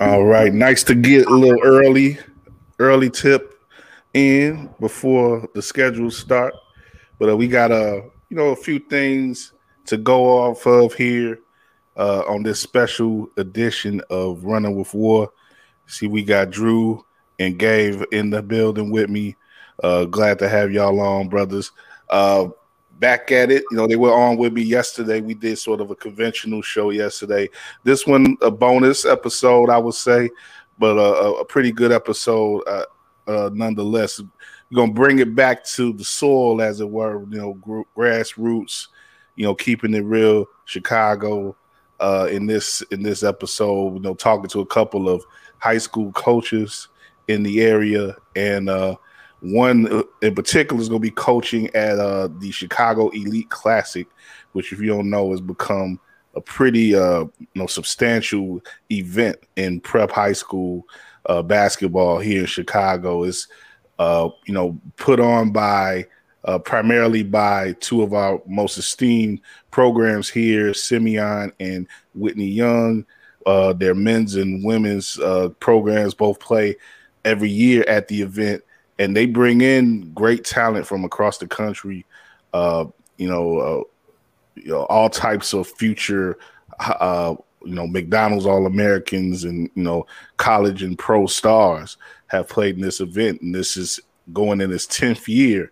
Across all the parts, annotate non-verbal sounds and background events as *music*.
All right, nice to get a little early, early tip in before the schedules start. But uh, we got a you know a few things to go off of here uh, on this special edition of Running with War. See, we got Drew and Gabe in the building with me. Uh, glad to have y'all on, brothers. Uh, back at it. You know, they were on with me yesterday. We did sort of a conventional show yesterday. This one, a bonus episode, I would say, but a, a pretty good episode uh, uh, nonetheless. We're gonna bring it back to the soil, as it were. You know, gr- grassroots. You know, keeping it real, Chicago. Uh, in this in this episode, you know, talking to a couple of high school coaches in the area and uh, one uh, in particular is going to be coaching at uh, the Chicago Elite Classic, which, if you don't know, has become a pretty uh, you know substantial event in prep high school uh, basketball here in Chicago. Is uh, you know put on by uh, primarily by two of our most esteemed programs here, Simeon and Whitney Young. Their men's and women's programs both play every year at the event and they bring in great talent from across the country. Uh, you know, uh, you know, all types of future, uh, you know, McDonald's All Americans and you know, college and pro stars have played in this event, and this is going in its tenth year.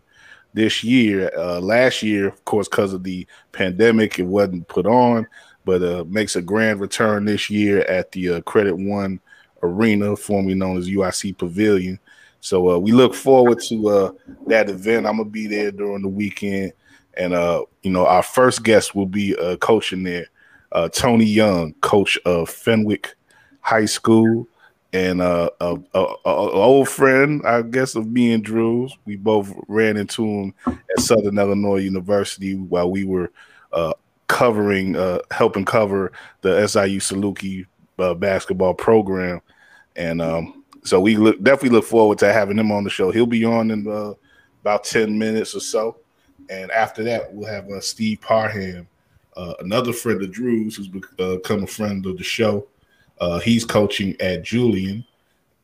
This year, uh, last year, of course, because of the pandemic, it wasn't put on, but uh, makes a grand return this year at the uh, Credit One Arena, formerly known as UIC Pavilion. So uh, we look forward to uh, that event. I'm gonna be there during the weekend, and uh, you know our first guest will be uh, coaching there, uh, Tony Young, coach of Fenwick High School, and uh, a, a, a, old friend, I guess, of me and Drew's. We both ran into him at Southern Illinois University while we were uh, covering, helping cover the SIU Saluki basketball program, and um, so we look definitely look forward to having him on the show. He'll be on in uh, about ten minutes or so, and after that we'll have uh, Steve Parham, uh, another friend of Drew's, who's become uh, a friend of the show. Uh, he's coaching at Julian,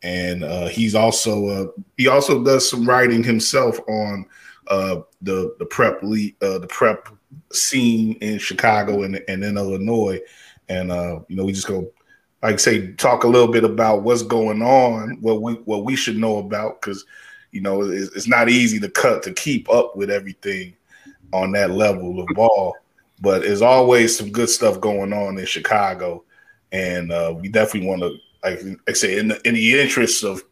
and uh, he's also he also does some writing himself on the the prep league, the prep scene in Chicago and, and in Illinois. And you know, we just go like say, talk a little bit about what's going on, what we what we should know about, because you know it's, it's, not easy to cut to keep up with everything on that level of ball. But there's always some good stuff going on in Chicago, and uh, we definitely want to, like I say, in the in the interest of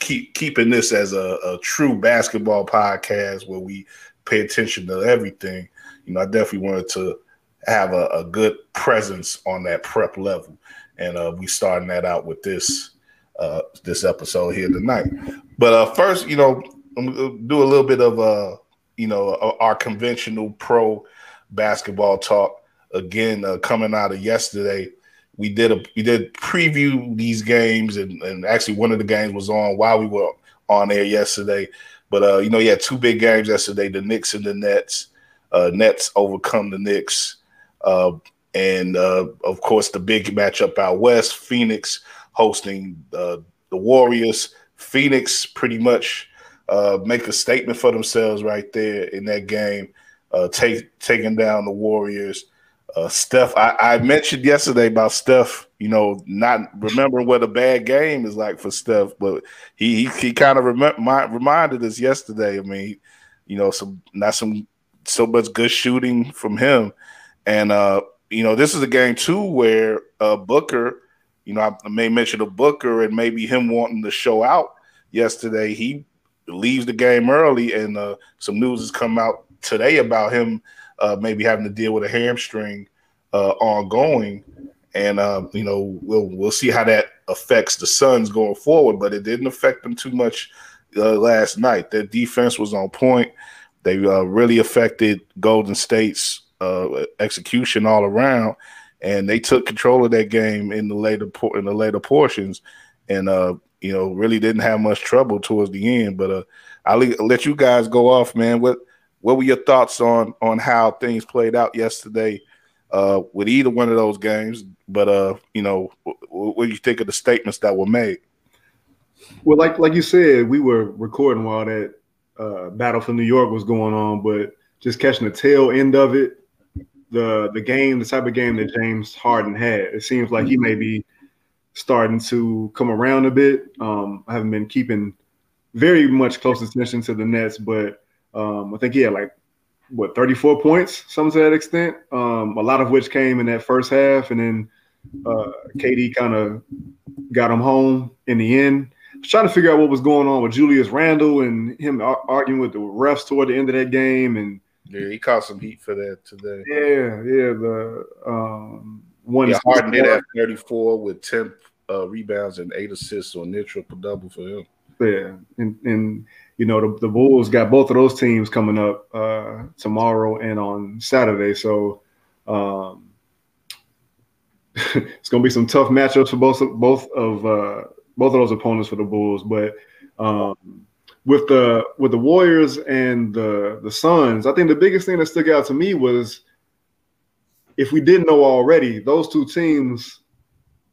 keep keeping this as a, a true basketball podcast where we pay attention to everything. You know, I definitely wanted to have a, a good presence on that prep level and uh, we starting that out with this uh, this episode here tonight. But uh, first, you know, I'm gonna do a little bit of uh, you know our conventional pro basketball talk again uh, coming out of yesterday. We did a we did preview these games, and, and actually one of the games was on while we were on air yesterday. But uh, you know, had two big games yesterday: the Knicks and the Nets. Uh, Nets overcome the Knicks. Uh, and uh, of course the big matchup out west, Phoenix hosting uh, the Warriors. Phoenix pretty much uh, make a statement for themselves right there in that game, uh, take taking down the Warriors. Uh, Steph, I, I, mentioned yesterday about Steph, you know, not remembering what a bad game is like for Steph, but he he, he kind of rem- reminded us yesterday. I mean, you know, some not some so much good shooting from him, and uh, you know, this is a game too where uh, Booker, you know, I may mention a Booker and maybe him wanting to show out yesterday. He leaves the game early, and uh, some news has come out today about him uh, maybe having to deal with a hamstring uh, ongoing. And uh, you know, we'll we'll see how that affects the Suns going forward. But it didn't affect them too much uh, last night. Their defense was on point. They really affected Golden State's uh, execution all around, and they took control of that game in the later in the later portions, and uh, you know really didn't have much trouble towards the end. But uh, I'll let you guys go off, man. What what were your thoughts on on how things played out yesterday uh, with either one of those games? But uh, you know, what do you think of the statements that were made? Well, like like you said, we were recording while that uh, battle for New York was going on, but just catching the tail end of it, the the game, the type of game that James Harden had, it seems like he may be starting to come around a bit. Um, I haven't been keeping very much close attention to the Nets, but um, I think he had like what 34 points, something to that extent. Um, a lot of which came in that first half, and then uh, KD kind of got him home in the end. Trying to figure out what was going on with Julius Randle and him arguing with the refs toward the end of that game, and yeah, he caught some heat for that today. Yeah, yeah. The um, one yeah, Harden did have 34 with 10 uh, rebounds and eight assists on near triple double for him. Yeah, and and you know the, the Bulls got both of those teams coming up uh, tomorrow and on Saturday, so um, *laughs* it's gonna be some tough matchups for both of both of uh, both of those opponents for the Bulls. But um, with the with the Warriors and the the Suns, I think the biggest thing that stuck out to me was if we didn't know already, those two teams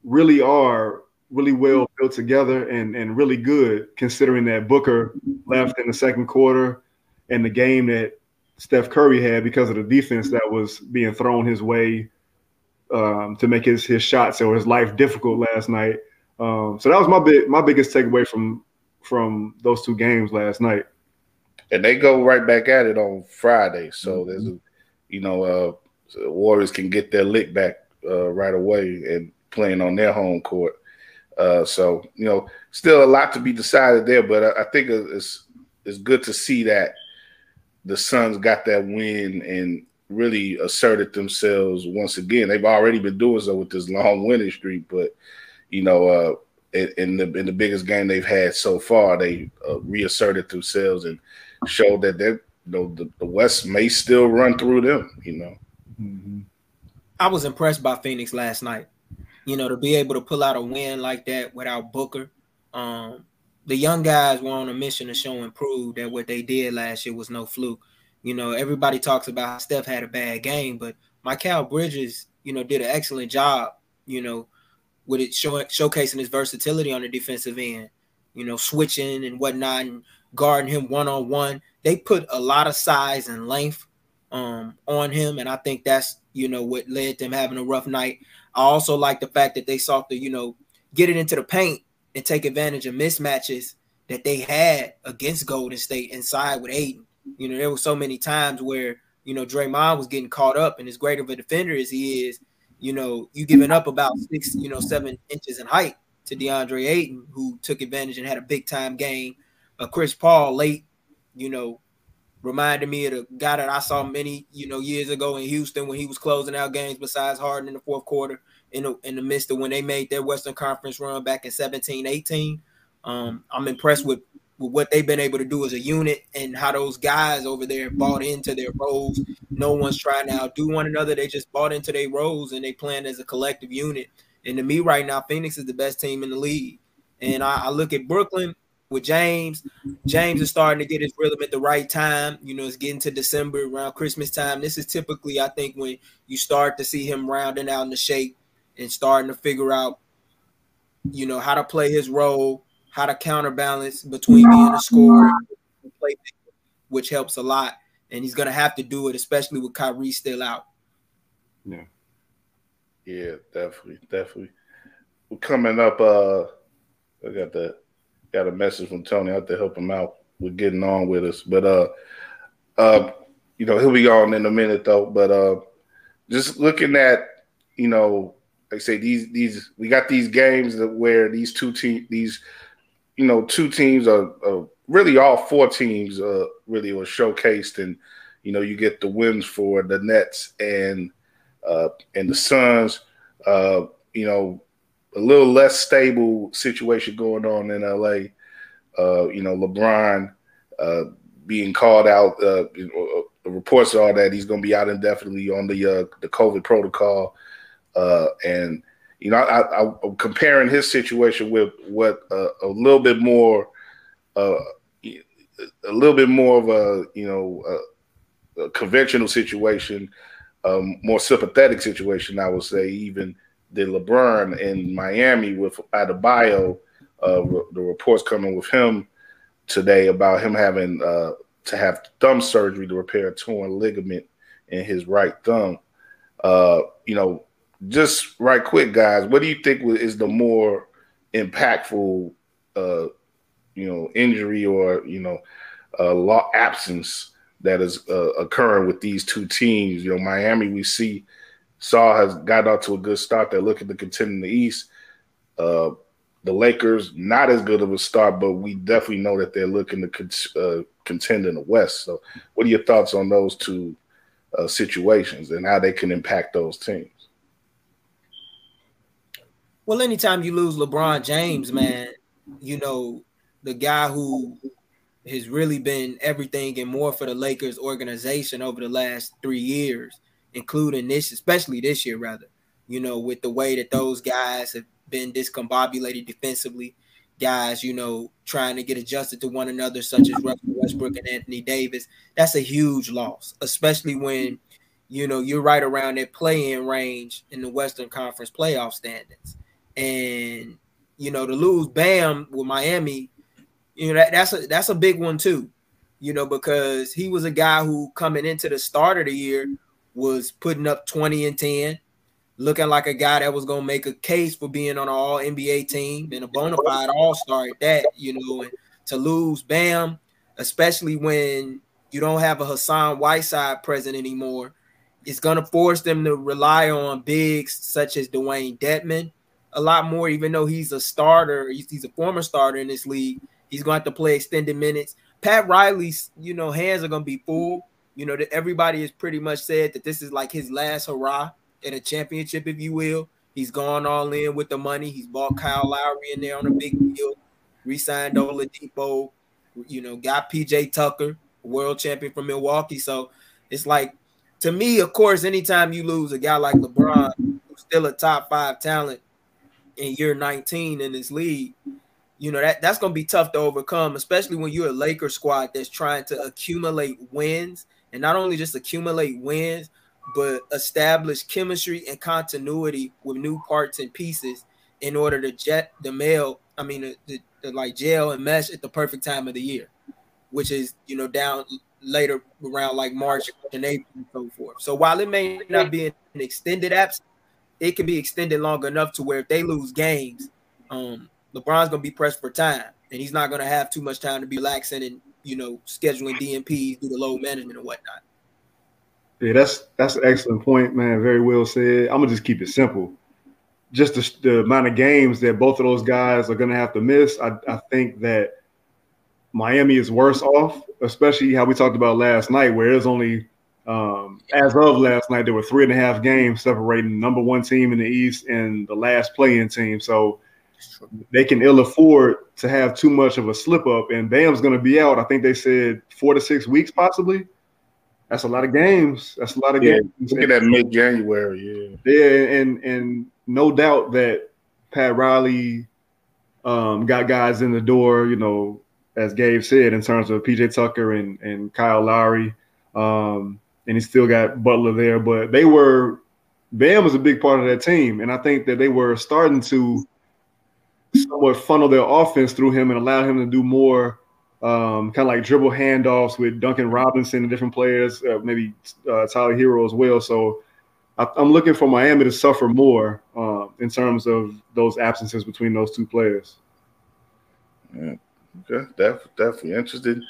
really are really well built together and and really good considering that Booker left in the second quarter and the game that Steph Curry had because of the defense that was being thrown his way um, to make his his shots or his life difficult last night. Um, so that was my big my biggest takeaway from from those two games last night. And they go right back at it on Friday. So mm-hmm. there's a you know uh so Warriors can get their lick back uh, right away and playing on their home court. Uh, so you know, still a lot to be decided there, but I, I, think it's it's good to see that the Suns got that win and really asserted themselves once again. They've already been doing so with this long winning streak, but you know, uh, in the in the biggest game they've had so far, they uh, reasserted themselves and showed that they you know the, the West may still run through them. You know. Mm-hmm. I was impressed by Phoenix last night you know, to be able to pull out a win like that without Booker. Um, the young guys were on a mission to show and prove that what they did last year was no fluke. You know, everybody talks about Steph had a bad game, but Mikal Bridges, you know, did an excellent job, you know, with it show, showcasing his versatility on the defensive end, you know, switching and whatnot and guarding him one on one. They put a lot of size and length um, on him, and I think that's you know what led them having a rough night. I also like the fact that they sought to, you know, get it into the paint and take advantage of mismatches that they had against Golden State inside with Ayton. You know, there were so many times where, you know, Draymond was getting caught up, and as great of a defender as he is, you know, you giving up about six, you know, seven inches in height to DeAndre Ayton, who took advantage and had a big time game. Uh, Chris Paul late, you know, reminded me of the guy that I saw many, you know, years ago in Houston when he was closing out games besides Harden in the fourth quarter in the, in the midst of when they made their Western Conference run back in 17, 18. Um, I'm impressed with, with what they've been able to do as a unit and how those guys over there bought into their roles. No one's trying to outdo one another. They just bought into their roles and they playing as a collective unit. And to me right now, Phoenix is the best team in the league. And I, I look at Brooklyn with James. James is starting to get his rhythm at the right time. You know, it's getting to December around Christmas time. This is typically, I think, when you start to see him rounding out in the shape and starting to figure out, you know, how to play his role, how to counterbalance between being a scorer, which helps a lot. And he's gonna have to do it, especially with Kyrie still out. Yeah. Yeah, definitely, definitely. We're coming up. Uh, I got the got a message from Tony. Have to help him out with getting on with us. But uh uh you know, he'll be on in a minute though. But uh just looking at, you know, like I say these these we got these games that where these two teams these you know two teams are, are really all four teams uh really were showcased and you know you get the wins for the Nets and uh and the Suns uh you know a little less stable situation going on in LA. Uh, you know, LeBron uh, being called out. Uh, uh reports are all that he's going to be out indefinitely on the uh, the COVID protocol, uh, and you know, I, am comparing his situation with what a little bit more, a little bit more of a you know a, a conventional situation, um, more sympathetic situation, I would say, even the LeBron in Miami with Adebayo, uh, the reports coming with him today about him having uh, to have thumb surgery to repair a torn ligament in his right thumb. Uh, you know, just right quick, guys, what do you think is the more impactful, uh, you know, injury or you know, uh, law absence that is uh, occurring with these two teams? You know, Miami, we see Saul has got out to a good start. They're looking to contend in the East. Uh, the Lakers, not as good of a start, but we definitely know that they're looking to con- uh, contend in the West. So, what are your thoughts on those two uh, situations and how they can impact those teams? Well, anytime you lose LeBron James, man, you know the guy who has really been everything and more for the Lakers organization over the last three years including this, especially this year, rather. You know, with the way that those guys have been discombobulated defensively, guys, you know, trying to get adjusted to one another, such as Russell Westbrook and Anthony Davis. That's a huge loss, especially when you know you're right around that play-in range in the Western Conference playoff standings, and you know to lose Bam with Miami, you know that, that's a that's a big one too, you know because he was a guy who coming into the start of the year was putting up 20 and 10, looking like a guy that was to make a case for being on an all NBA team and a bona fide all star at that, you know, and to lose Bam, especially when you don't have a Hassan Whiteside present anymore, it's going to force them to rely on bigs such as Dewayne Dedmon a lot more, even though he's a starter, he's, he's a former starter in this league. He's going to have to play extended minutes. Pat Riley's, you know, hands are going to be full. You know, that everybody has pretty much said that this is like his last hurrah at a championship, if you will. He's gone all in with the money. He's bought Kyle Lowry in there on a big deal, re-signed Oladipo, you know, got PJ Tucker, world champion from Milwaukee. So it's like, to me, of course, anytime you lose a guy like LeBron, who's still a top five talent in year 19 in this league, you know that that's gonna be tough to overcome, especially when you're a Lakers squad that's trying to accumulate wins and not only just accumulate wins, but establish chemistry and continuity with new parts and pieces in order to jet the mail. I mean, the, the, the, like gel and mesh at the perfect time of the year, which is you know down later around like March and April and so forth. So while it may not be an extended absence, it can be extended long enough to where if they lose games, um, LeBron's gonna be pressed for time, and he's not gonna have too much time to be relaxing and you know, scheduling DNPs, due to load management and whatnot. Yeah, that's that's an excellent point, man. Very well said. I'm gonna just keep it simple. Just the, the amount of games that both of those guys are gonna have to miss, I, I think that Miami is worse off, especially how we talked about last night, where there's only um, as of last night, there were three and a half games separating number one team in the East and the last playing team. So they can ill afford to have too much of a slip up, and Bam's going to be out. I think they said four to six weeks, possibly. That's a lot of games. That's a lot of yeah, games. Look at that mid January, yeah. Yeah, and and no doubt that Pat Riley um, got guys in the door. You know, as Gabe said, in terms of PJ Tucker and and Kyle Lowry, um, and he still got Butler there. But they were Bam was a big part of that team, and I think that they were starting to somewhat funnel their offense through him and allow him to do more um, kind of like dribble handoffs with Duncan Robinson and different players, uh, maybe uh, Tyler Herro as well. So I, am looking for Miami to suffer more uh, in terms of those absences between those two players. Yeah. Okay, Def- definitely interested.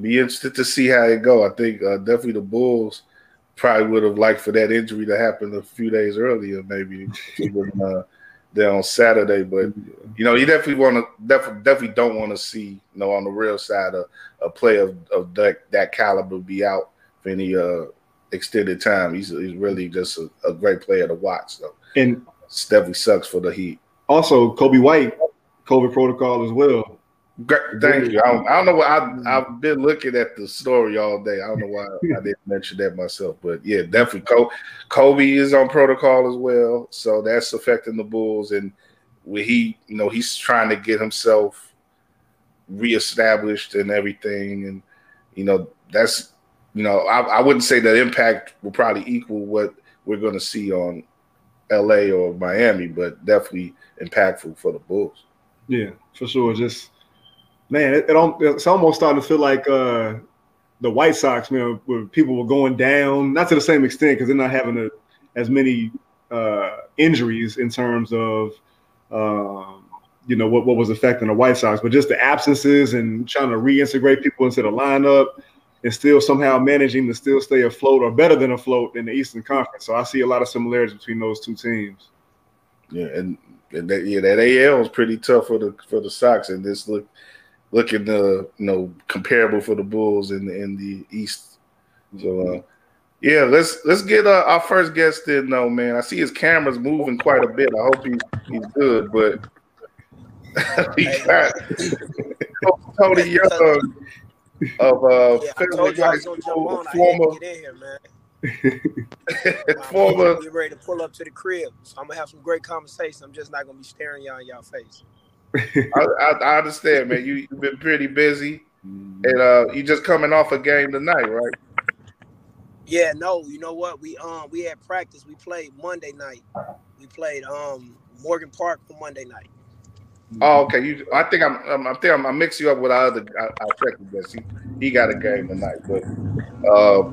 Be interested to see how it go. I think uh, definitely the Bulls probably would have liked for that injury to happen a few days earlier, maybe. uh, there on Saturday. But you know, you definitely want to definitely definitely don't want to see you know on the real side a, a player of, of that that caliber be out for any uh extended time. He's he's really just a, a great player to watch. So and it definitely sucks for the Heat. Also, Coby White, COVID protocol as well. Great, thank you. I don't, I don't know why I, have been looking at the story all day. I don't know why I didn't *laughs* mention that myself, but yeah, definitely. Coby is on protocol as well, so that's affecting the Bulls. And when he, you know, he's trying to get himself reestablished and everything, and you know, that's, you know, I, I wouldn't say that impact will probably equal what we're going to see on LA or Miami, but definitely impactful for the Bulls. Yeah, for sure. Just man, it, it it's almost starting to feel like uh, the White Sox, man, where people were going down, not to the same extent because they're not having a, as many uh, injuries in terms of um, you know what, what was affecting the White Sox, but just the absences and trying to reintegrate people into the lineup and still somehow managing to still stay afloat or better than afloat in the Eastern Conference. So I see a lot of similarities between those two teams. Yeah, and, and that, yeah, that AL is pretty tough for the for the Sox, and this look looking uh you know comparable for the Bulls in the in the East. So uh, yeah, let's let's get uh, our first guest in though, man. I see his camera's moving quite a bit. I hope he's he's good, but *laughs* we got Tony Young of uh yeah, High School, former former. Get *laughs* ready to pull up to the crib, so I'm gonna have some great conversation. I'm just not gonna be staring y'all in y'all face. *laughs* I, I, I, understand, man. You you've been pretty busy, and uh, you just coming off a game tonight, right? Yeah, no, you know what? We um we had practice. We played Monday night. We played um Morgan Park for Monday night. Oh, okay. You, I think I'm, I'm, I think I'm, I mix you up with our other, our, our second guest. He, he got a game tonight, but, uh,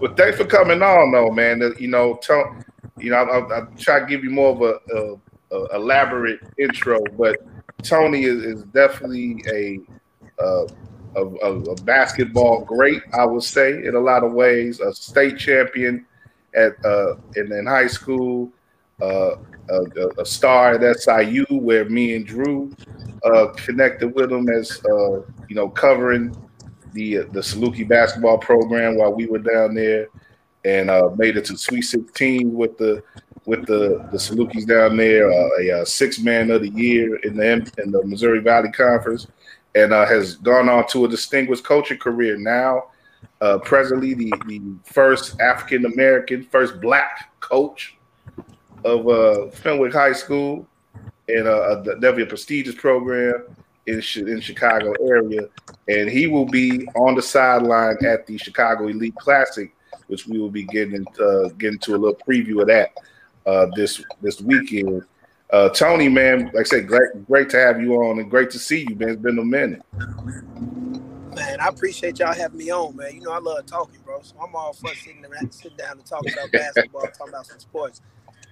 but thanks for coming on, though, man. You know, tell, you know, I, I, I try to give you more of a, a, a elaborate intro, but Tony is, is definitely a, uh, a, a, basketball great, I would say, in a lot of ways. A state champion at uh, in, in high school, uh, a, a, star at SIU, where me and Drew uh, connected with him as uh, you know covering the the Saluki basketball program while we were down there, and uh, made it to Sweet 16 with the with the the Salukis down there, uh, a, a six man of the year in the in the Missouri Valley Conference, and uh, has gone on to a distinguished coaching career now. Uh, presently, the, the first African American, first black coach of uh, Fenwick High School, and uh, definitely a prestigious program in in Chicago area. And he will be on the sideline at the Chicago Elite Classic, which we will be getting uh, getting to a little preview of that uh, this this weekend. Uh, Tony, man, like I said, great, great to have you on and great to see you, man. It's been a minute. Man, I appreciate y'all having me on, man. You know I love talking, bro. So I'm all for sitting, sitting down and talking about basketball, talking about some sports.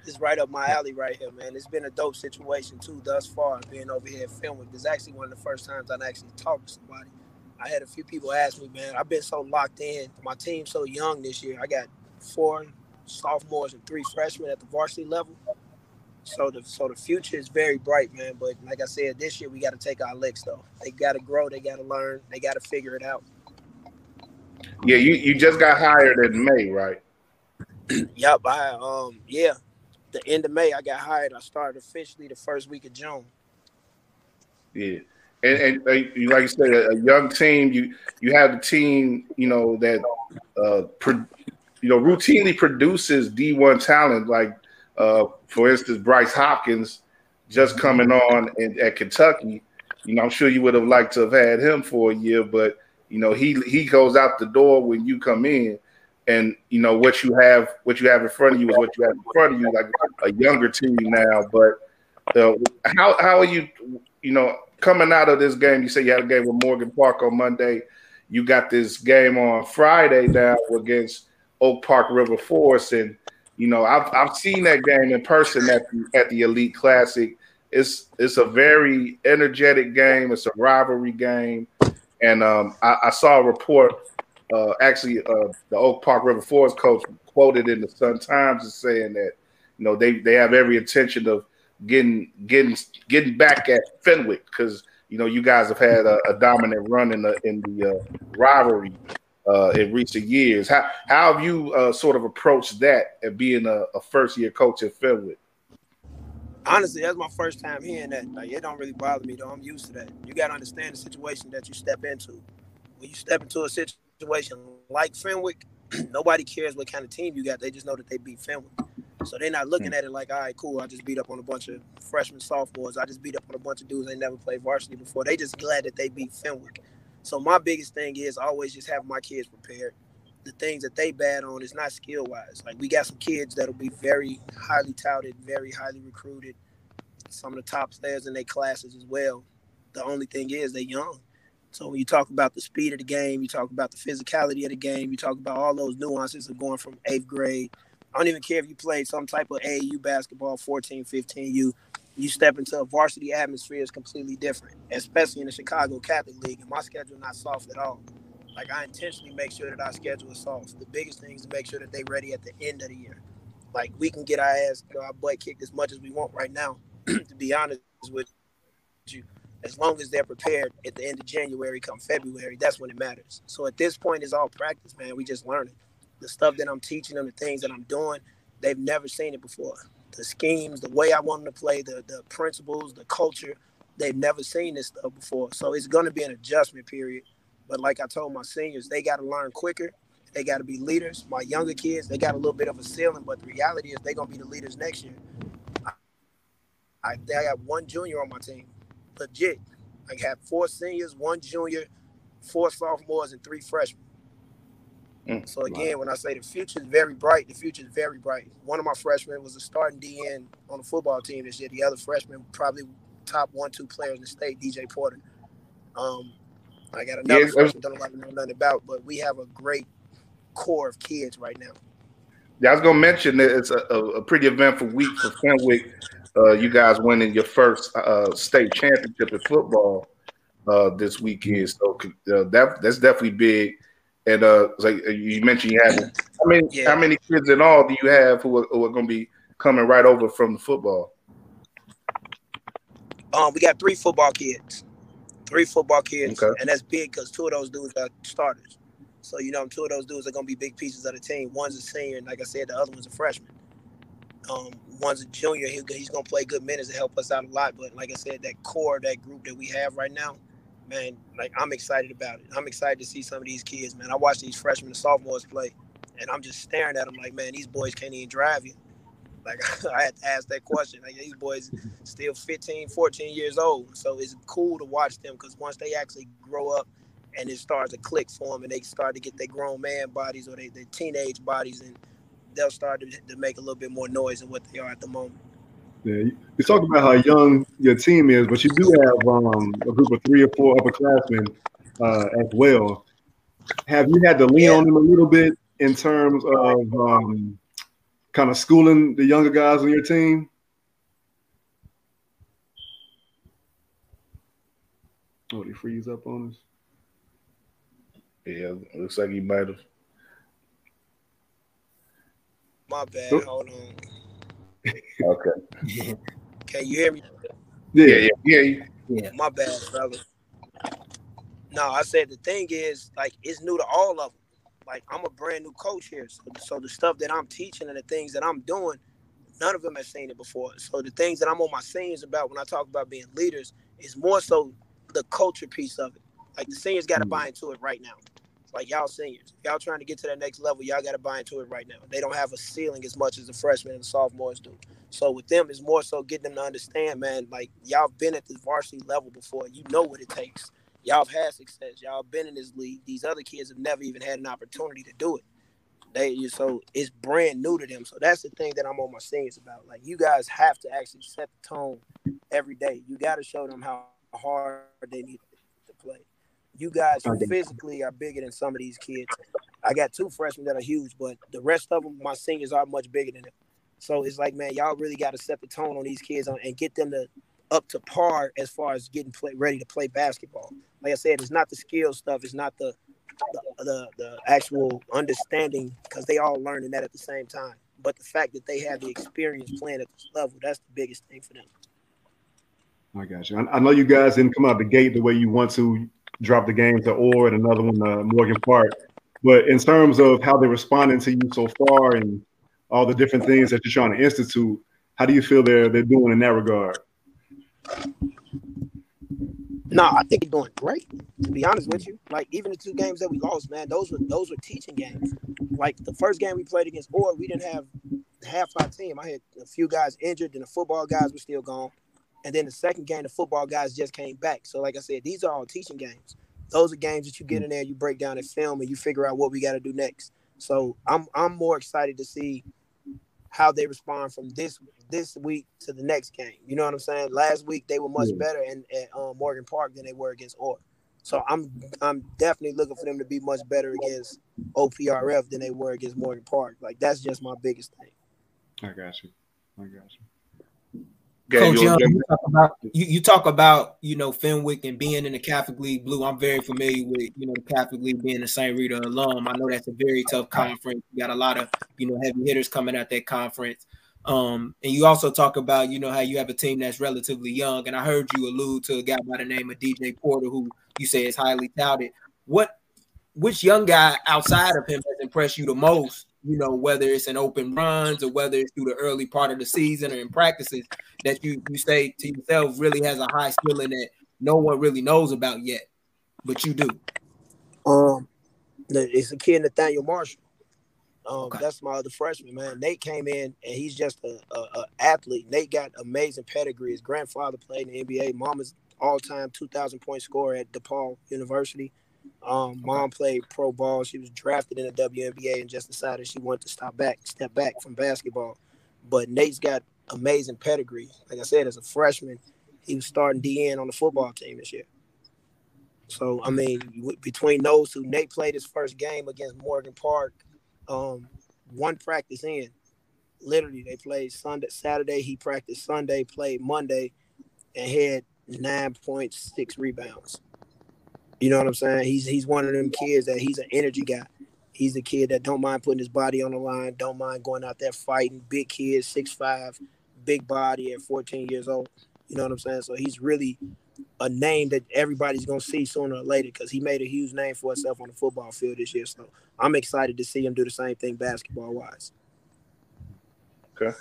It's right up my alley right here, man. It's been a dope situation too thus far, being over here filming. Fenwick. It's actually one of the first times I've actually talked to somebody. I had a few people ask me, man, I've been so locked in. My team's so young this year. I got four sophomores and three freshmen at the varsity level. So the so the future is very bright, man. But like I said, this year we got to take our licks though. They got to grow. They got to learn. They got to figure it out. Yeah, you you just got hired in May, right? *clears throat* yep. I um yeah, the end of May I got hired. I started officially the first week of June. Yeah. And, and uh, like you said, a, young team. You you have the team, you know that, uh, pro, you know, routinely produces D one talent. Like uh, for instance, Bryce Hopkins just coming on in, at Kentucky. You know, I'm sure you would have liked to have had him for a year, but you know, he he goes out the door when you come in, and you know what you have what you have in front of you is what you have in front of you, like a younger team now. But uh, how how are you? You know, coming out of this game, you say you had a game with Morgan Park on Monday. You got this game on Friday now against Oak Park River Forest, and you know, I've I've seen that game in person at the at the Elite Classic. It's it's a very energetic game. It's a rivalry game, and um, I, I, saw a report. Uh, actually, uh, the Oak Park River Forest coach quoted in the Sun Times as saying that you know they they have every intention of getting getting getting back at Fenwick because you know you guys have had a, a dominant run in the in the uh, rivalry uh, in recent years. How how have you uh, sort of approached that and being a, a, first year coach at Fenwick? Honestly, that's my first time hearing that. Like, it don't really bother me though. I'm used to that. You got to understand the situation that you step into. When you step into a situation like Fenwick, *clears throat* nobody cares what kind of team you got. They just know that they beat Fenwick. So they're not looking mm. at it like, all right, cool. I just beat up on a bunch of freshmen, sophomores. I just beat up on a bunch of dudes they never played varsity before. They just glad that they beat Fenwick. So my biggest thing is always just have my kids prepared. the things that they bad on is not skill wise. Like we got some kids that'll be very highly touted, very highly recruited, some of the top players in their classes as well. The only thing is they're young. So when you talk about the speed of the game, you talk about the physicality of the game, you talk about all those nuances of going from eighth grade. I don't even care if you played some type of AAU basketball, 14, 15, you you step into a varsity atmosphere is completely different, especially in the Chicago Catholic League. And my schedule not soft at all. Like I intentionally make sure that our schedule is soft. The biggest thing is to make sure that they are ready at the end of the year. Like we can get our ass, you know, our butt kicked as much as we want right now. *clears throat* to be honest with you, as long as they're prepared at the end of January, come February, that's when it matters. So at this point, it's all practice, man. We just learning the stuff that I'm teaching them, the things that I'm doing. They've never seen it before. The schemes, the way I want them to play, the the principles, the culture. They've never seen this stuff before. So it's going to be an adjustment period. But like I told my seniors, they got to learn quicker. They got to be leaders. My younger kids, they got a little bit of a ceiling, but the reality is they're going to be the leaders next year. I, I, I got one junior on my team legit. I have four seniors, one junior, four sophomores, and three freshmen. Mm, so again, wow. when I say the future is very bright, the future is very bright. One of my freshmen was a starting DN on the football team this year. The other freshman, probably top one, two players in the state, DJ Porter. Um, I got another yeah, freshman, don't know nothing about, but we have a great core of kids right now. Yeah, I was gonna mention that it's a, a pretty eventful week for Fenwick uh, you guys winning your first uh, state championship in football uh, this weekend. So uh, that that's definitely big. And uh, like uh, you mentioned, you have how many yeah. how many kids in all do you have who are, who are going to be coming right over from the football? Um, we got three football kids, three football kids, okay. and that's big because two of those dudes are starters. So you know, two of those dudes are going to be big pieces of the team. One's a senior, and like I said, the other one's a freshman. Um, one's a junior. He, he's gonna play good minutes to help us out a lot. But like I said, that core, that group that we have right now, man, like I'm excited about it. I'm excited to see some of these kids, man. I watch these freshmen and sophomores play, and I'm just staring at them like, man, these boys can't even drive you. Like *laughs* I had to ask that question. Like these boys still 15, 14 years old. So it's cool to watch them because once they actually grow up and it starts to click for them and they start to get their grown man bodies or they, their teenage bodies and they'll start to, to make a little bit more noise than what they are at the moment. Yeah, you talk about how young your team is, but you do have um, a group of three or four upperclassmen uh, as well. Have you had to lean yeah. on them a little bit in terms of um, kind of schooling the younger guys on your team? Oh, he freeze up on us? Yeah, looks like he might have. My bad. Hold on. Okay. Can you hear me? Yeah, yeah, yeah. yeah. My bad, brother. No, I said the thing is, like, it's new to all of them. Like, I'm a brand new coach here, so, so the stuff that I'm teaching and the things that I'm doing, none of them have seen it before. So the things that I'm on my scenes about when I talk about being leaders is more so the culture piece of it. Like the seniors got to mm. buy into it right now. Like y'all seniors, y'all trying to get to that next level, y'all got to buy into it right now. They don't have a ceiling as much as the freshmen and the sophomores do. So with them, it's more so getting them to understand, man. Like y'all been at this varsity level before, you know what it takes. Y'all have had success. Y'all been in this league. These other kids have never even had an opportunity to do it. They so it's brand new to them. So that's the thing that I'm on my seniors about. Like you guys have to actually set the tone every day. You got to show them how hard they need to play. You guys physically are bigger than some of these kids. I got two freshmen that are huge, but the rest of them, my seniors are much bigger than them. So it's like, man, y'all really got to set the tone on these kids and get them to up to par as far as getting play, ready to play basketball. Like I said, it's not the skill stuff, it's not the the, the, the actual understanding because they all learning that at the same time. But the fact that they have the experience playing at this level, that's the biggest thing for them. I got you. I, I know you guys didn't come out the gate the way you want to dropped the game to Orr and another one to Morgan Park. But in terms of how they're responding to you so far and all the different things that you're trying to institute, how do you feel they're they're doing in that regard? No, I think they're doing great. To be honest with you, like even the two games that we lost, man, those were those were teaching games. Like the first game we played against Orr, we didn't have half our team. I had a few guys injured, and the football guys were still gone. And then the second game, the football guys just came back. So, like I said, these are all teaching games. those are games that you get in there, you break down and film, and you figure out what we got to do next. So I'm I'm more excited to see how they respond from this this week to the next game. You know what I'm saying? Last week they were much yeah. better in, at uh, Morgan Park than they were against Orr. So I'm I'm definitely looking for them to be much better against OPRF than they were against Morgan Park. Like that's just my biggest thing. I got you. I got you. Coach Young, you talk about you, you talk about you know Fenwick and being in the Catholic League Blue. I'm very familiar with you know the Catholic League being a St. Rita alum. I know that's a very tough conference. You got a lot of you know heavy hitters coming at that conference. Um, and you also talk about you know how you have a team that's relatively young. And I heard you allude to a guy by the name of DJ Porter, who you say is highly touted. What which young guy outside of him has impressed you the most you know, whether it's in open runs or whether it's through the early part of the season or in practices, that you you say to yourself really has a high ceiling that no one really knows about yet, but you do. Um, it's a kid Nathaniel Marshall. Um, okay. that's my other freshman man. Nate came in and he's just a, a, a, athlete. Nate got amazing pedigree. His grandfather played in the NBA. Mama's all-time 2,000 point scorer at DePaul University. Um, mom played pro ball. She was drafted in the WNBA and just decided she wanted to stop back, step back from basketball. But Nate's got amazing pedigree. Like I said, as a freshman, he was starting DN on the football team this year. So I mean, between those two, Nate played his first game against Morgan Park, um, one practice in. Literally, they played Sunday, Saturday. He practiced Sunday, played Monday, and had nine point six rebounds. You know what I'm saying? He's he's one of them kids that he's an energy guy. He's a kid that don't mind putting his body on the line, don't mind going out there fighting. Big kid, six five, big body at 14 years old. You know what I'm saying? So he's really a name that everybody's gonna see sooner or later because he made a huge name for himself on the football field this year. So I'm excited to see him do the same thing basketball wise. Okay,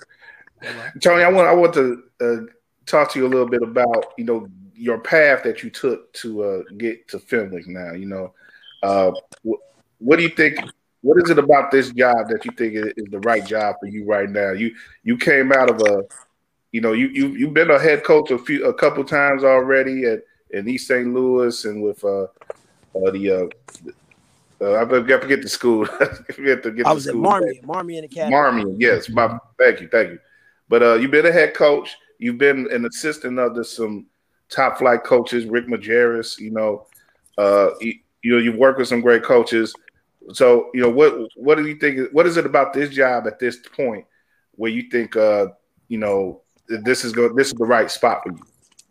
Tony, I want I want to uh, talk to you a little bit about you know your path that you took to uh, get to Fenwick now, you know, uh, wh- what do you think? What is it about this job that you think is the right job for you right now? You you came out of a, you know, you you you've been a head coach a few a couple times already at in East St. Louis and with uh, uh the uh, uh, I forget the school. *laughs* I forget to get I was at Marmion, Marmion Academy. Marmion, yes. My, thank you, thank you. But uh, you've been a head coach. You've been an assistant of the, some top flight coaches, Rick Majerus, you know, uh, you, you know, you work with some great coaches. So, you know, what what do you think? What is it about this job at this point where you think, uh, you know, this is go this is the right spot for you?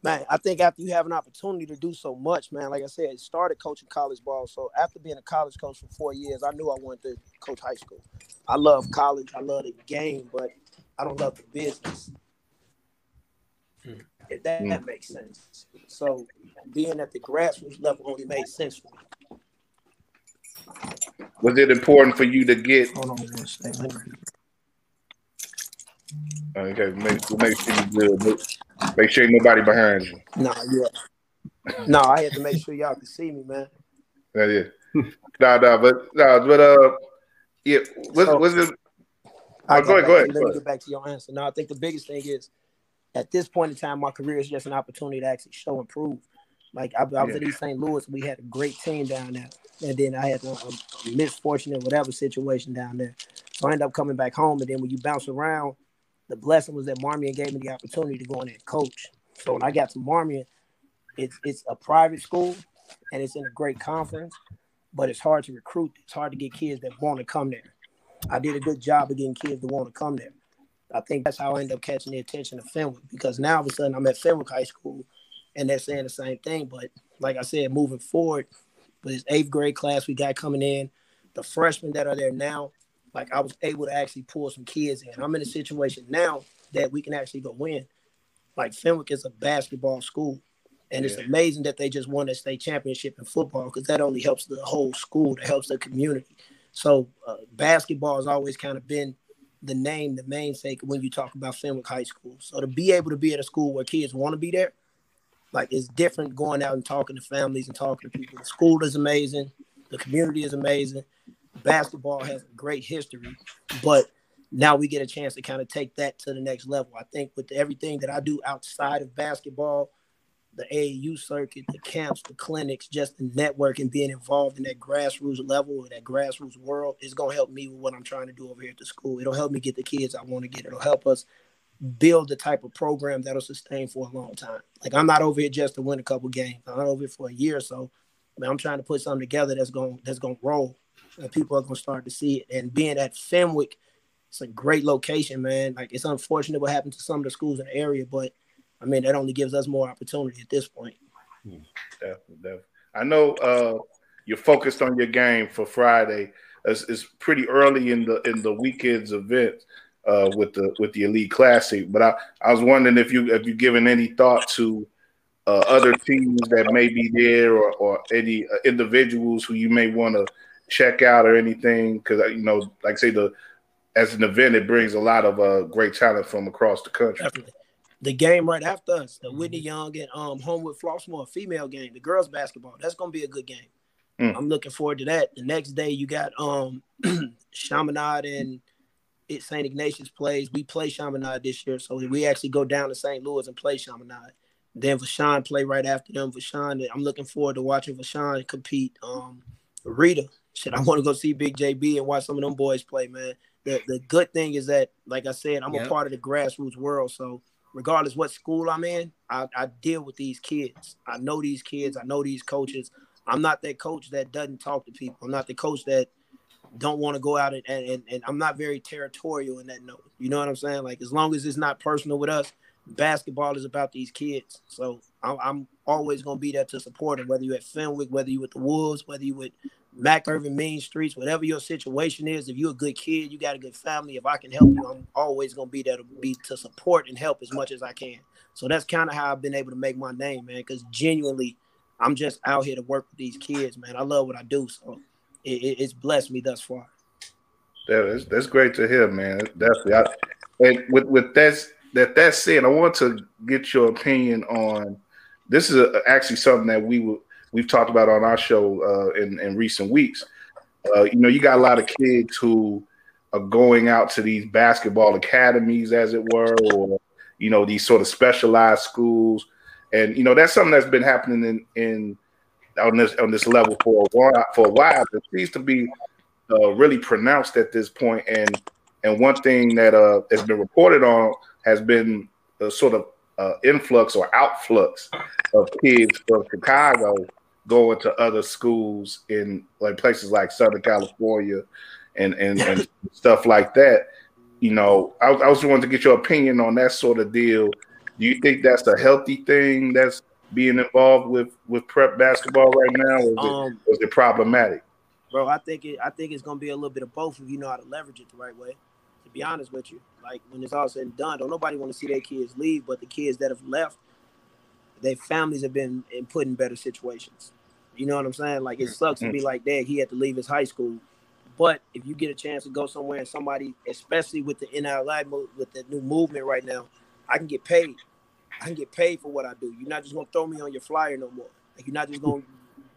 Man, I think after you have an opportunity to do so much, man, like I said, started coaching college ball. So after being a college coach for four years, I knew I wanted to coach high school. I love college, I love the game, but I don't love the business. Hmm. If that, mm. that makes sense. So being at the grassroots level only made sense for me. Was it important for you to get? Hold on Okay, make, make sure you good. Make sure nobody behind you. No, yeah. no, I had to make sure y'all could see me, man. Yeah, yeah. no, no, but no, but uh, yeah. Was, so, was it? Oh, go ahead, go ahead. Let me get back to your answer. Now, I think the biggest thing is at this point in time, my career is just an opportunity to actually show and prove. Like I, I was yeah. at East St. Louis, we had a great team down there, and then I had a, a misfortune in whatever situation down there. So I ended up coming back home, and then when you bounce around, the blessing was that Marmion gave me the opportunity to go in and coach. So when I got to Marmion, it's it's a private school, and it's in a great conference, but it's hard to recruit. It's hard to get kids that want to come there. I did a good job of getting kids that want to come there. I think that's how I end up catching the attention of Fenwick because now all of a sudden I'm at Fenwick High School and they're saying the same thing. But like I said, moving forward, with this eighth grade class we got coming in, the freshmen that are there now, like I was able to actually pull some kids in. I'm in a situation now that we can actually go win. Like Fenwick is a basketball school. And yeah. it's amazing that they just won a state championship in football because that only helps the whole school, that helps the community. So uh, basketball has always kind of been – the name, the namesake when you talk about Fenwick High School. So to be able to be at a school where kids want to be there, like it's different going out and talking to families and talking to people. The school is amazing, the community is amazing. Basketball has a great history, but now we get a chance to kind of take that to the next level. I think with everything that I do outside of basketball, the AAU circuit, the camps, the clinics, just the network and being involved in that grassroots level or that grassroots world is gonna help me with what I'm trying to do over here at the school. It'll help me get the kids I want to get. It'll help us build the type of program that'll sustain for a long time. Like I'm not over here just to win a couple games. I'm not over here for a year or so. But I'm trying to put something together that's going that's going to roll, and people are going to start to see it. And being at Fenwick, it's a great location, man. Like it's unfortunate what happened to some of the schools in the area, but I mean that only gives us more opportunity at this point. Hmm. Definitely, definitely. I know uh, you're focused on your game for Friday. It's, it's pretty early in the in the weekend's event uh, with the with the Elite Classic, but I, I was wondering if you if you given any thought to uh, other teams that may be there or, or any uh, individuals who you may want to check out or anything because you know like say the as an event it brings a lot of uh, great talent from across the country Definitely. The game right after us the whitney young and um homewood flossmoor female game the girls basketball that's gonna be a good game mm. i'm looking forward to that the next day you got um *clears throat* chaminade and it st ignatius plays we play chaminade this year so we actually go down to st louis and play chaminade then Vashon play right after them. Vashon, I'm looking forward to watching Vashon compete. Um, Rita, shit, I want to go see Big JB and watch some of them boys play, man. The the good thing is that, like I said, I'm yep. a part of the grassroots world. So regardless what school I'm in, I, I deal with these kids. I know these kids. I know these coaches. I'm not that coach that doesn't talk to people. I'm not the coach that don't want to go out and, and, and I'm not very territorial in that note. You know what I'm saying? Like as long as it's not personal with us, basketball is about these kids. So I'm, I'm always gonna be there to support them, whether you at Fenwick, whether you with the Wolves, whether you with Mac Irvin Mean Streets, whatever your situation is. If you're a good kid, you got a good family. If I can help you, I'm always gonna be there to be to support and help as much as I can. So that's kind of how I've been able to make my name, man. Because genuinely, I'm just out here to work with these kids, man. I love what I do, so it, it, it's blessed me thus far. Yeah, that's, that's great to hear, man. Definitely. I, and with with that that that said, I want to get your opinion on this. Is a, actually something that we will we've talked about on our show uh, in in recent weeks. Uh, you know, you got a lot of kids who are going out to these basketball academies, as it were, or you know, these sort of specialized schools, and you know, that's something that's been happening in in on this on this level for a while. For a while, it seems to be uh, really pronounced at this point, and and one thing that uh, has been reported on has been a sort of uh, influx or outflux of kids from Chicago going to other schools in like places like Southern California and and, and stuff like that. You know, I, I was wanting to get your opinion on that sort of deal. Do you think that's a healthy thing that's being involved with with prep basketball right now, or is, um, it, is it problematic? Bro, I think it. I think it's gonna be a little bit of both if you know how to leverage it the right way to be honest with you. Like when it's all said and done, don't nobody want to see their kids leave, but the kids that have left, their families have been in put in better situations. You know what I'm saying? Like it mm, sucks to mm. be like that. He had to leave his high school. But if you get a chance to go somewhere and somebody, especially with the NLI with the new movement right now, I can get paid. I can get paid for what I do. You're not just gonna throw me on your flyer no more. Like you're not just gonna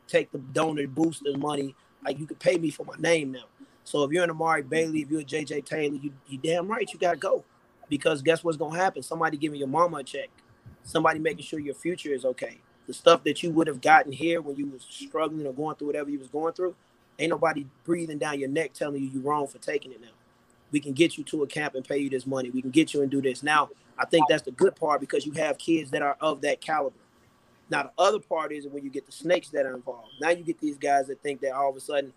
take the donor booster money. Like you can pay me for my name now. So if you're an Amari Bailey, if you're a JJ Taylor, you you damn right you gotta go. Because guess what's gonna happen? Somebody giving your mama a check, somebody making sure your future is okay. The stuff that you would have gotten here when you was struggling or going through whatever you was going through, ain't nobody breathing down your neck telling you you're wrong for taking it now. We can get you to a camp and pay you this money. We can get you and do this. Now, I think that's the good part because you have kids that are of that caliber. Now, the other part is when you get the snakes that are involved. Now you get these guys that think that all of a sudden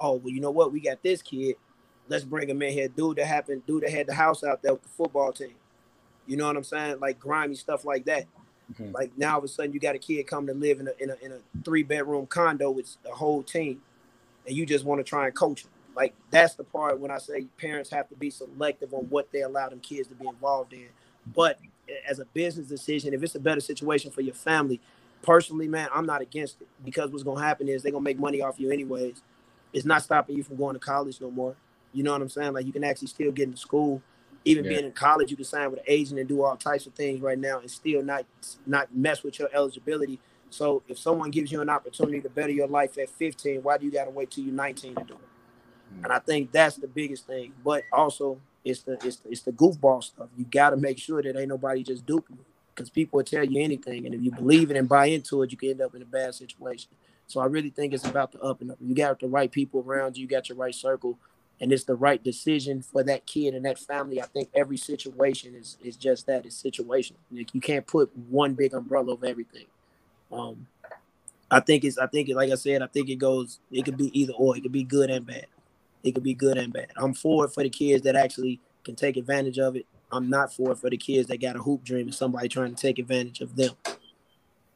oh well, you know what? We got this kid. Let's bring him in here. Dude that happened, dude that had the house out there with the football team. You know what I'm saying? Like grimy stuff like that. Mm-hmm. Like now all of a sudden you got a kid come to live in a in a, in a three bedroom condo with a whole team, and you just want to try and coach them. Like that's the part when I say parents have to be selective on what they allow them kids to be involved in. But as a business decision, if it's a better situation for your family, personally, man, I'm not against it because what's gonna happen is they're gonna make money off you anyways it's not stopping you from going to college no more. You know what I'm saying? Like you can actually still get into school. Even yeah. being in college, you can sign with an agent and do all types of things right now and still not not mess with your eligibility. So if someone gives you an opportunity to better your life at 15, why do you gotta wait till you're 19 to do it? Mm. And I think that's the biggest thing. But also it's the it's the, it's the goofball stuff. You gotta make sure that ain't nobody just duping you. because people will tell you anything, and if you believe it and buy into it, you can end up in a bad situation. So I really think it's about the up and up. You got the right people around you, you got your right circle, and it's the right decision for that kid and that family. I think every situation is is just that. It's situational. Like you can't put one big umbrella over everything. Um, I think it's I think it, like I said, I think it goes it could be either or. It could be good and bad. It could be good and bad. I'm for it for the kids that actually can take advantage of it. I'm not for it for the kids that got a hoop dream and somebody trying to take advantage of them.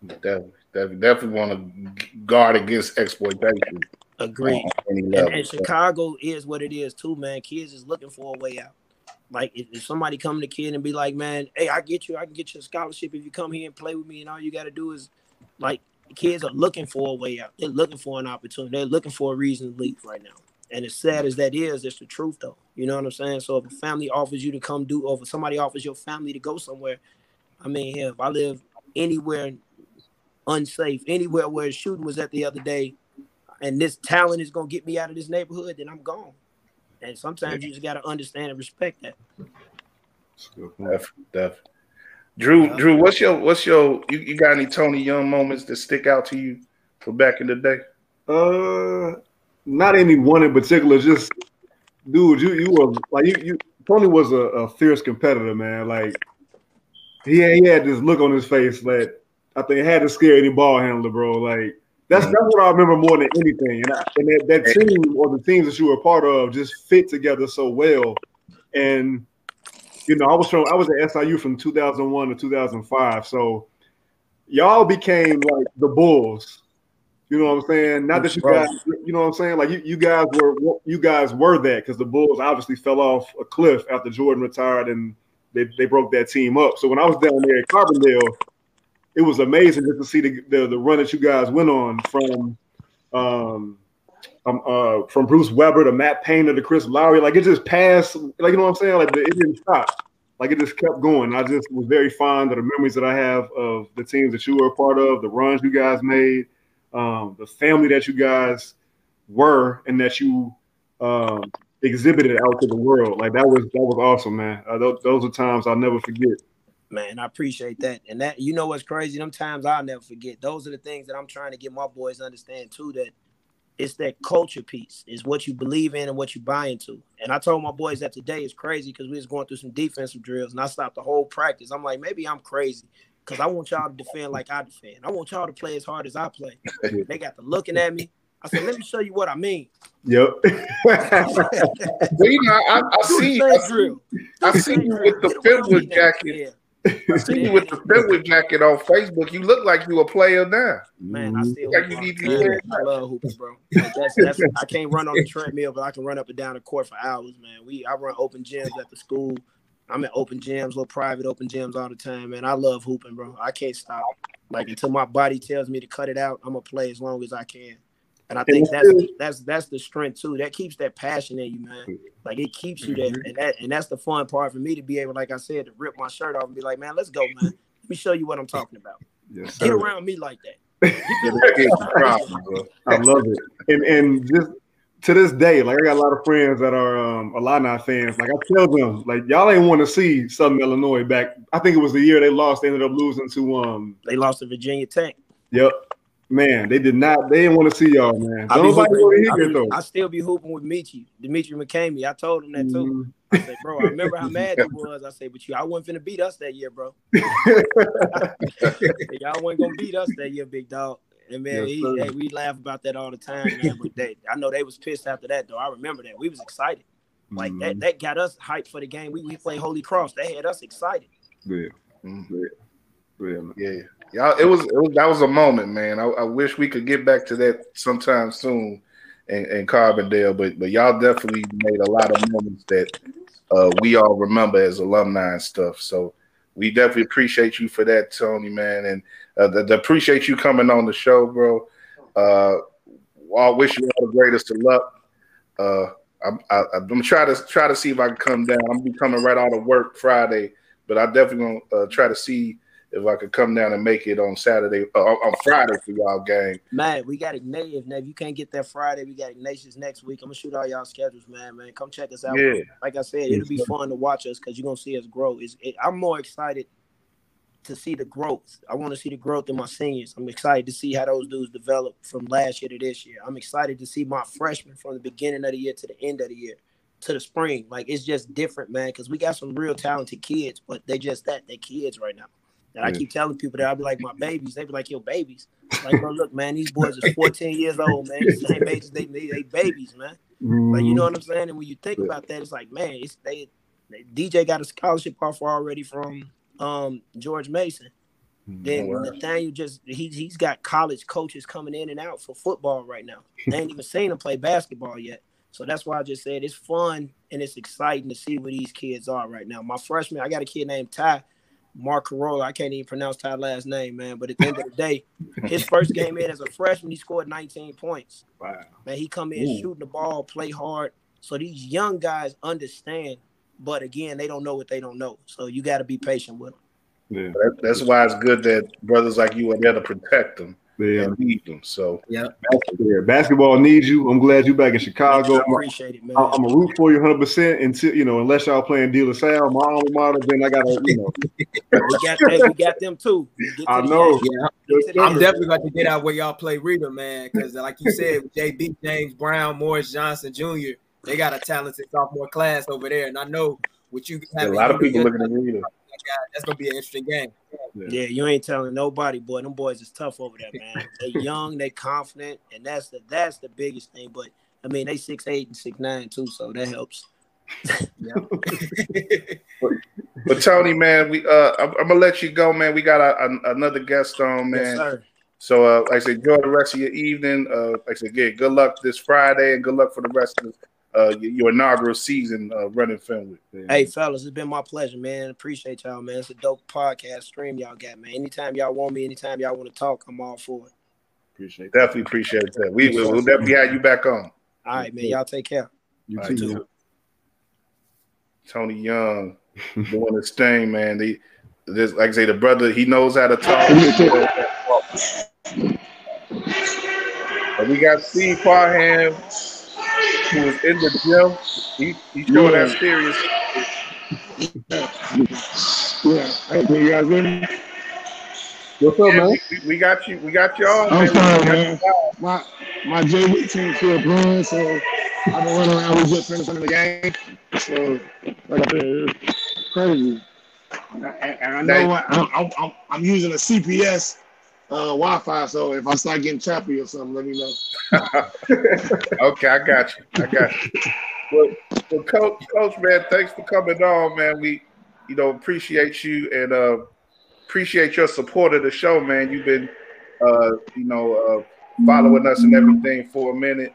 Definitely, definitely, definitely want to guard against exploitation. Agreed. And, and, Chicago is what it is too, man. Kids is looking for a way out. Like if, if somebody come to kid and be like, man, hey, I get you, I can get you a scholarship if you come here and play with me, and all you got to do is like kids are looking for a way out. They're looking for an opportunity. They're looking for a reason to leave right now. And as sad as that is, it's the truth though. You know what I'm saying? So if a family offers you to come do, or if somebody offers your family to go somewhere, I mean, if I live anywhere unsafe, anywhere where a shooting was at the other day, and this talent is gonna get me out of this neighborhood, then I'm gone. And sometimes you just gotta understand and respect that. Definitely, definitely. Drew, yeah. Drew, what's your what's your you, you got any Tony Young moments that stick out to you for back in the day? Uh not any one in particular, just dude, you you were like you you Tony was a, a fierce competitor, man. Like he had, he had this look on his face that I think had to scare any ball handler, bro. Like that's that's what I remember more than anything. And, I, and that, that team or the teams that you were a part of just fit together so well. And you know, I was from I was at SIU from 2001 to 2005. So y'all became like the Bulls. You know what I'm saying? Not that you guys, you know what I'm saying? Like you, you guys were you guys were that because the Bulls obviously fell off a cliff after Jordan retired and they, they broke that team up. So when I was down there at Carbondale, it was amazing just to see the, the, the run that you guys went on from um, um uh from Bruce Weber to Matt Painter to Chris Lowery. Like it just passed, like you know what I'm saying? Like it didn't stop. Like it just kept going. I just was very fond of the memories that I have of the teams that you were a part of, the runs you guys made um, the family that you guys were and that you um, exhibited out to the world. Like that was that was awesome, man. Uh, those, those are times I'll never forget. Man, I appreciate that. And that you know what's crazy? Them times I'll never forget. Those are the things that I'm trying to get my boys to understand too. That it's that culture piece, is what you believe in and what you buy into. And I told my boys that today is crazy because we was going through some defensive drills and I stopped the whole practice. I'm like, maybe I'm crazy because I want y'all to defend like I defend. I want y'all to play as hard as I play. *laughs* they got to looking at me. I said, let me show you what I mean. Yep. well, *laughs* you know, I, I see you. I see, I see you with the Fenwick jacket. Yeah. I *laughs* see you with the Fenwick jacket on Facebook. You look like you a player now. Man, I mm-hmm. still like you need to I love hooping, bro. Like that's, that's, *laughs* I can't run on the treadmill, but I can run up and down the court for hours, man. We I run open gyms at the school. I'm at open gyms, little private open gyms all the time, man. I love hooping, bro. I can't stop. Like until my body tells me to cut it out, I'm gonna play as long as I can. And I think that's that's that's the strength too. That keeps that passion in you, man. Like it keeps you there, mm-hmm. and that and that's the fun part for me to be able, like I said, to rip my shirt off and be like, man, let's go, man. Let me show you what I'm talking about. Yes, Get around me like that. *laughs* I love it, and and just to this day, like I got a lot of friends that are um, Illini fans. Like I tell them, like y'all ain't want to see Southern Illinois back. I think it was the year they lost. They ended up losing to um. They lost to Virginia Tech. Yep. Man, they did not. They didn't want to see y'all, man. I, hooping, I, I still be hooping with Michi, Demetri McCamey. I told him that too. Mm-hmm. I said, bro, I remember how mad he was. I said, but you, I wasn't finna beat us that year, bro. *laughs* y'all wasn't gonna beat us that year, big dog. And man, yes, he, hey, we laugh about that all the time, man. But they, I know they was pissed after that, though. I remember that. We was excited. Like mm-hmm. that, that got us hyped for the game. We, we played Holy Cross. They had us excited. Yeah. Mm-hmm. Yeah. Yeah. Y'all, it was, it was that was a moment, man. I, I, wish we could get back to that sometime soon in, in Carbondale, but but y'all definitely made a lot of moments that uh, we all remember as alumni and stuff. So we definitely appreciate you for that, Tony, man, and uh, the, the appreciate you coming on the show, bro. Uh, I wish you all the greatest of luck. Uh, I'm, I, I'm gonna try to try to see if I can come down. I'm be coming right out of work Friday, but I definitely gonna uh, try to see if I could come down and make it on Saturday uh, on Friday for y'all game. Man, we got Ignatius. Now, if you can't get there Friday, we got Ignatius next week. I'm gonna shoot all y'all schedules, man. Man, come check us out. Yeah. Like I said, it'll be fun to watch us because you're gonna see us grow. Is it, I'm more excited to see the growth. I want to see the growth in my seniors. I'm excited to see how those dudes develop from last year to this year. I'm excited to see my freshmen from the beginning of the year to the end of the year to the spring. Like it's just different, man, because we got some real talented kids, but they just that they kids right now. And. I keep telling people that I'll be like my *laughs* babies. They be like, your babies. Like, bro, look, man, these boys are 14 years old, man. Same age as they, they, they babies, man. Mm-hmm. Like, you know what I'm saying? And when you think about that, it's like, man, it's they, they DJ got a scholarship offer already from um George Mason. Mm-hmm. Then oh, Nathaniel just he he's got college coaches coming in and out for football right now. They ain't even seen him play basketball yet. So that's why I just said it's fun and it's exciting to see where these kids are right now. My freshman, I got a kid named Ty Mark Carolla. I can't even pronounce Ty's last name, man. But at the end of the day, his first game in as a freshman, he scored 19 points. *laughs* Wow. Man, he come in Ooh. shooting the ball, play hard. So these young guys understand, but again, they don't know what they don't know. So you got to be patient with them. Yeah. That's why it's good that brothers like you are there to protect them yeah. need them. So yeah. basketball needs you. I'm glad you're back in Chicago. I appreciate it, man. I'm a root for you 100 percent until you know, unless y'all playing De La Salle, my alma mater, then I gotta, you know. *laughs* we got hey, we got them too. I know. Yeah. I'm definitely about to get out where y'all play Rita, man, because like you said, JB James Brown, Morris Johnson Jr., they got a talented sophomore class over there, and I know what you have. A lot of people looking at Rita. That's gonna be an interesting game. Yeah. yeah. you ain't telling nobody, boy. Them boys is tough over there, man. they *laughs* young, they confident, and that's the that's the biggest thing. But I mean, they six eight and six nine too, so that helps. yeah. *laughs* but, but, Tony, man, we uh, I'm, I'm, gonna let you go, man. We got a, a, another guest on, man. Yes, so, uh, like I said, enjoy the rest of your evening. Uh, like I said, again, good luck this Friday, and good luck for the rest of uh, your inaugural season uh, running Fenwick. Hey, fellas, it's been my pleasure, man. Appreciate y'all, man. It's a dope podcast stream y'all got, man. Anytime y'all want me, anytime y'all want to talk, I'm all for it. Appreciate Definitely appreciate that. We will we'll definitely have you back on. All right, man. Y'all take care. You too. too. Tony Young doing his thing, man. The this like I say, the brother he knows how to talk. *laughs* we got Steve Parham who was in the gym. He he showing yeah. that serious. yeah, hey, you guys hear me? What's up, man? We, we, got you. We got you all. I'm fine, man. My my JV team still playing, so I've been running around. We just finished the game, so like I said, it's crazy. And, and I know what, I'm, I'm, I'm using a CPS uh, Wi-Fi. So if I start getting choppy or something, let me know. *laughs* okay, I got you. I got you. Well, well, coach, coach, man, thanks for coming on, man. We, you know, appreciate you and uh, appreciate your support of the show, man. You've been, uh, you know, uh, following us and everything for a minute,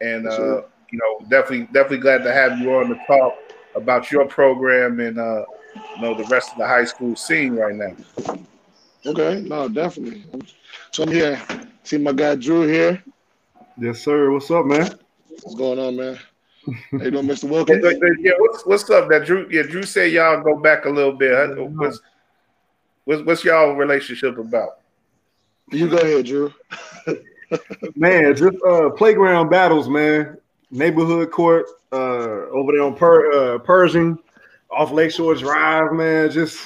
and uh, sure. you know, definitely, definitely glad to have you on to talk about your program and uh, you know the rest of the high school scene right now. Okay, no, definitely. So I'm here. See my guy Drew here. Yes, sir. What's up, man? What's going on, man? How you doing, Mr. *laughs* Wilkins? yeah, what's, what's up? That Drew, yeah, Drew said y'all go back a little bit. What's, what's, what's y'all relationship about? You go ahead, Drew. *laughs* man, just uh, playground battles, man. Neighborhood court uh, over there on per, uh, Pershing, off Lakeshore Drive, man. Just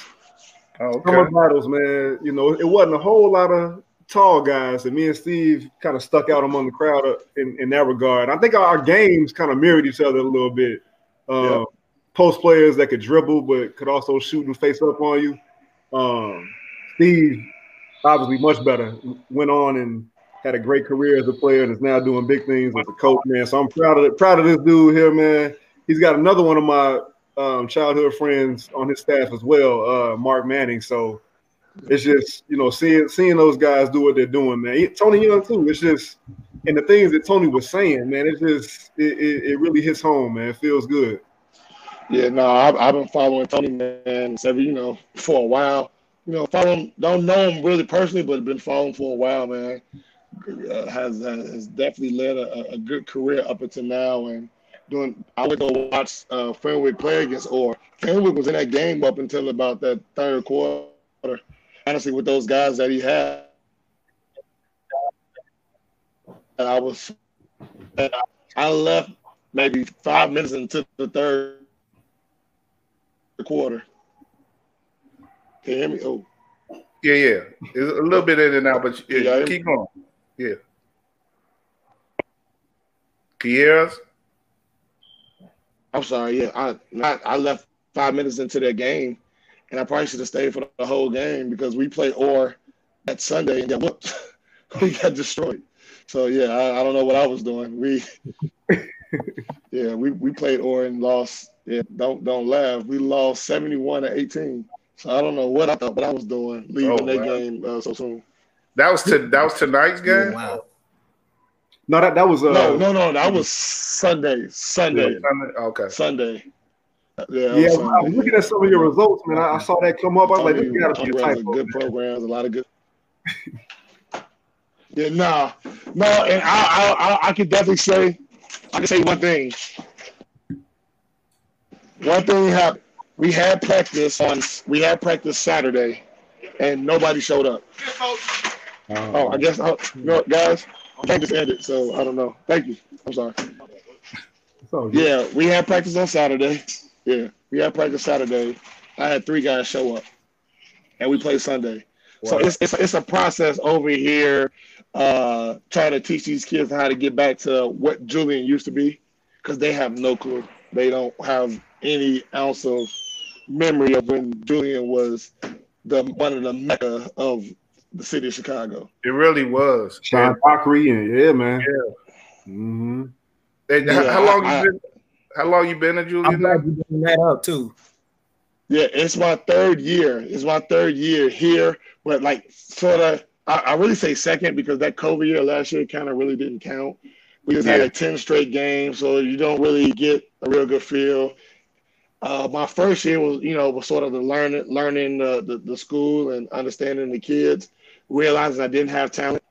Oh, okay. Summer battles, man. You know, it wasn't a whole lot of tall guys, and me and Steve kind of stuck out among the crowd uh, in, in that regard. I think our games kind of mirrored each other a little bit. Uh, yeah. Post players that could dribble but could also shoot and face up on you. Um, Steve, obviously much better, went on and had a great career as a player and is now doing big things as a coach, man. So I'm proud of it, proud of this dude here, man. He's got another one of my um, childhood friends on his staff as well, uh, Mark Manning. So it's just you know seeing seeing those guys do what they're doing, man. Tony Young too. It's just and the things that Tony was saying, man. It's just it, it, it really hits home, man. It feels good. Yeah, no, I've, I've been following Tony, man, so, you know, for a while. You know, following don't know him really personally, but been following for a while, man. Uh, has has definitely led a, a good career up until now, and doing I would go watch uh, Fenwick play against or Fenwick was in that game up until about that third quarter. Honestly, with those guys that he had, and I was I left maybe five minutes into the third quarter. Can you hear me? Oh. Yeah, yeah. It's a little bit in and out, but yeah, keep going. Yeah. Kiera's? I'm sorry. Yeah, I not I left five minutes into their game, and I probably should have stayed for the whole game because we played Orr that Sunday and got whooped. *laughs* we got destroyed. So yeah, I, I don't know what I was doing. We *laughs* yeah, we, we played Orr and lost. Yeah, don't don't laugh. We lost 71 to 18. So I don't know what I thought what I was doing leaving Oh, that wow. game uh, so soon. That was to that was tonight's game. Wow. No, that that was uh, no, no, no, that was Sunday. Sunday. Okay. Sunday. Yeah, Yeah, that I was looking at some of your results, man. I, I saw that come up. I was like, Tony- this gotta be a runs a typo. good programs, a lot of good. *laughs* Yeah, nah, no, and I, I, I, I could definitely say, I can say one thing. One thing happened. We had practice on. We had practice Saturday, and nobody showed up. Oh, I guess, oh, you know what, just practice it, so I don't know. Thank you. I'm sorry. Yeah, we had practice on Saturday. Yeah, we had practice Saturday. I had three guys show up, and we played Sunday. So it's, it's it's a process over here, uh, trying to teach these kids how to get back to what Julian used to be, because they have no clue. They don't have any ounce of memory of when Julian was the one of the mecca of the city of Chicago. It really was. Sean Dockery and yeah, man. Yeah. hmm And how, Yeah, how long I- you been? How long you been at I'm Julian? glad you bring that up too. Yeah, it's my third year. It's my third year here, but like sort of, I, I really say second because that COVID year last year kind of really didn't count. We just had a 10 straight game, so you don't really get a real good feel. Uh, my first year was, you know, was sort of the learning, learning the, the, the school and understanding the kids, realizing I didn't have talent.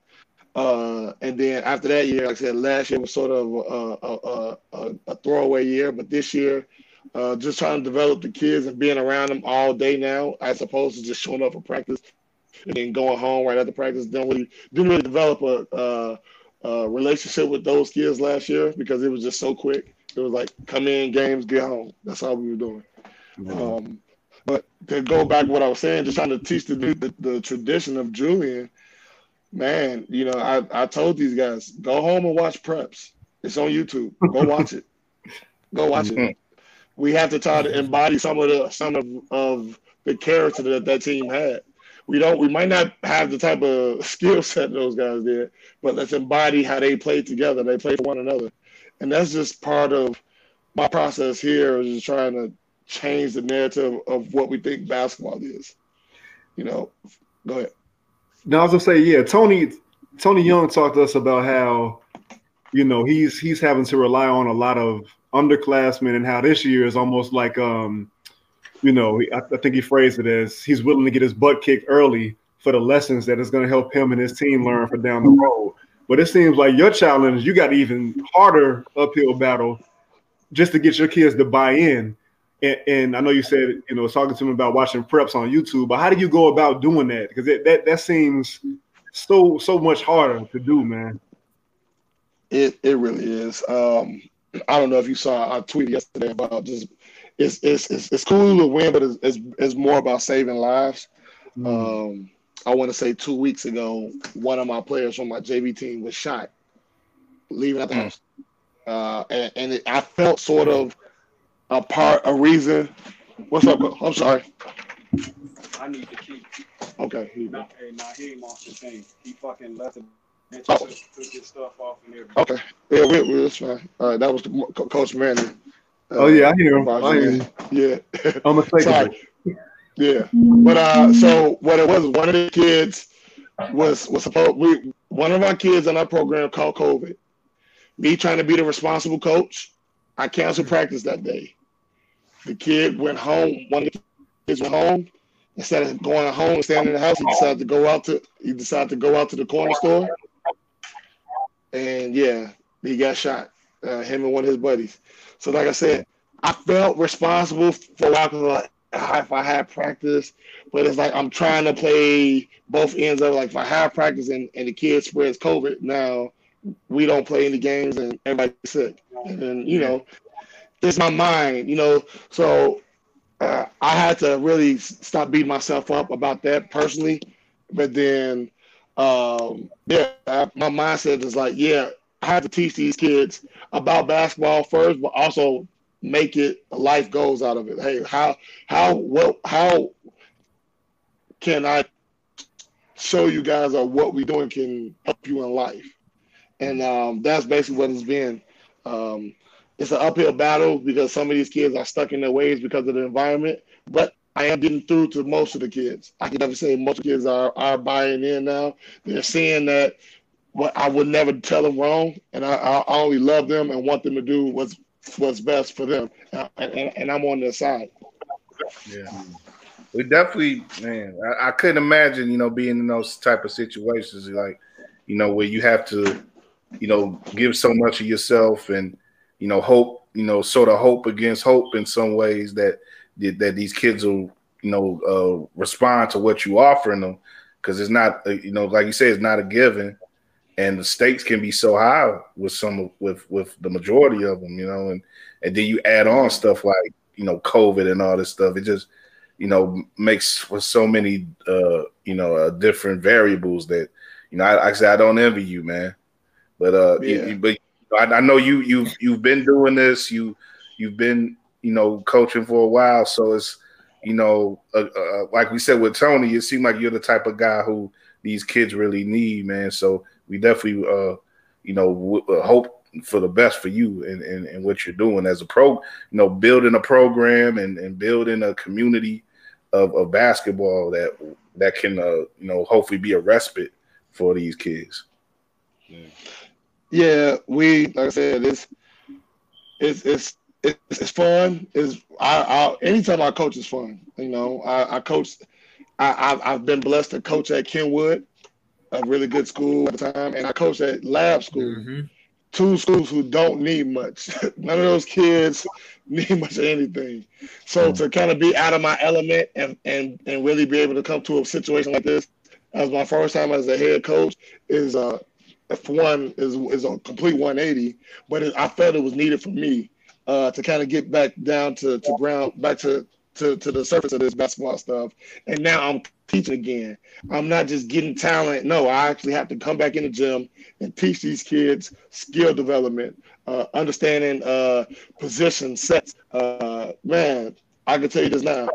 Uh, and then after that year, like I said, last year was sort of a, a, a, a, throwaway year, but this year, uh, just trying to develop the kids and being around them all day now, as opposed to just showing up for practice and then going home right after practice. Didn't really didn't really develop a, uh a relationship with those kids last year because it was just so quick. It was like come in, games, get home. That's all we were doing. Um, but to go back what I was saying, just trying to teach the, the the tradition of Julian, man. You know, I I told these guys go home and watch preps. It's on YouTube. Go watch it. Go watch it. We have to try to embody some of the some of, of the character that that team had. We don't. We might not have the type of *laughs* skill set those guys did, but let's embody how they played together. They played for one another, and that's just part of my process here. Is just trying to change the narrative of what we think basketball is. You know, go ahead. Now I was gonna say, yeah, Tony Tony Young talked to us about how you know he's he's having to rely on a lot of underclassmen and how this year is almost like um you know I, I think he phrased it as he's willing to get his butt kicked early for the lessons that is to help him and his team learn for down the road. But it seems like your challenge, you got even harder uphill battle just to get your kids to buy in. And, and I know you said, you know, talking to him about watching preps on YouTube, but how do you go about doing that? Because that that seems so so much harder to do, man. It it really is. Um, I don't know if you saw I tweeted yesterday about just it's it's it's, it's cool to win, but it's, it's it's more about saving lives. Um, I want to say two weeks ago, one of my players from my JV team was shot leaving out the Mm. house, uh, and, and it, I felt sort of a part, a reason. What's up? I'm sorry. I need the key. Okay. here you go. Nah, hey, nah, he ain't off the thing. He fucking left it. And Oh. took, took his stuff off and everything. Okay. Yeah, we, we, that's fine. All right, that was the, Co- Coach Manning. Oh yeah, I hear him. Yeah. I hear him. Yeah. Unmistakably. *laughs* Sorry. Yeah. But uh so what it was one of the kids was was supposed we one of our kids in our program called COVID. Me trying to be the responsible coach, I canceled practice that day. The kid went home, one of the kids went home. Instead of going home and staying in the house, he decided to go out to he decided to go out to the corner store. And yeah, he got shot. Uh, him and one of his buddies. So like I said, I felt responsible for 'cause, like, if I had practice, but it's like I'm trying to play both ends of it. Like if I have practice and, and the kid spreads COVID, now we don't play any games and everybody's sick. And you know, it's my mind, you know. So uh, I had to really stop beating myself up about that personally but then um, yeah, I, my mindset is like, yeah, I have to teach these kids about basketball first, but also make it life goals out of it. Hey, how how what how can I show you guys of what we're doing can help you in life? And um, that's basically what it's been. Um, it's an uphill battle because some of these kids are stuck in their ways because of the environment, but I am getting through to most of the kids. I can never say most kids are are buying in now. They're seeing that what I would never tell them wrong, and I, I only love them and want them to do what's what's best for them, and, and, and I'm on their side. Yeah, we definitely, man. I, I, couldn't imagine, you know, being in those type of situations, like, you know, where you have to, you know, give so much of yourself and, you know, hope, you know, sort of hope against hope in some ways that that these kids will you know uh, respond to what you offering them because it's not uh, you know like you say it's not a given and the stakes can be so high with some with with the majority of them you know and and then you add on stuff like you know covid and all this stuff it just you know makes for so many uh you know uh, different variables that you know I, I said I don't envy you man but uh yeah. you, but I, I know you you you've been doing this you you've been you know, coaching for a while. So it's, you know, uh, uh, like we said with Tony, it seemed like you're the type of guy who these kids really need, man. So we definitely, uh, you know, w- uh, hope for the best for you and, and, and what you're doing as a pro, you know, building a program and, and building a community of, of basketball that that can, uh, you know, hopefully be a respite for these kids. Yeah, yeah we like I said, it's it's it's it's, it's fun. Is I, I anytime I coach is fun. You know, I, I coach. I, I've, I've been blessed to coach at Kenwood, a really good school at the time, and I coach at Lab School. Mm-hmm. Two schools who don't need much. *laughs* None of those kids *laughs* need much of anything. So mm-hmm. to kind of be out of my element and and and really be able to come to a situation like this as my first time as a head coach is uh for one is is a complete 180. But it, I felt it was needed for me uh, to kind of get back down to, to ground, back to, to, to the surface of this basketball stuff. And now I'm teaching again. I'm not just getting talent. No, I actually have to come back in the gym and teach these kids skill development, uh, understanding uh, position sets. Uh, man, I can tell you this now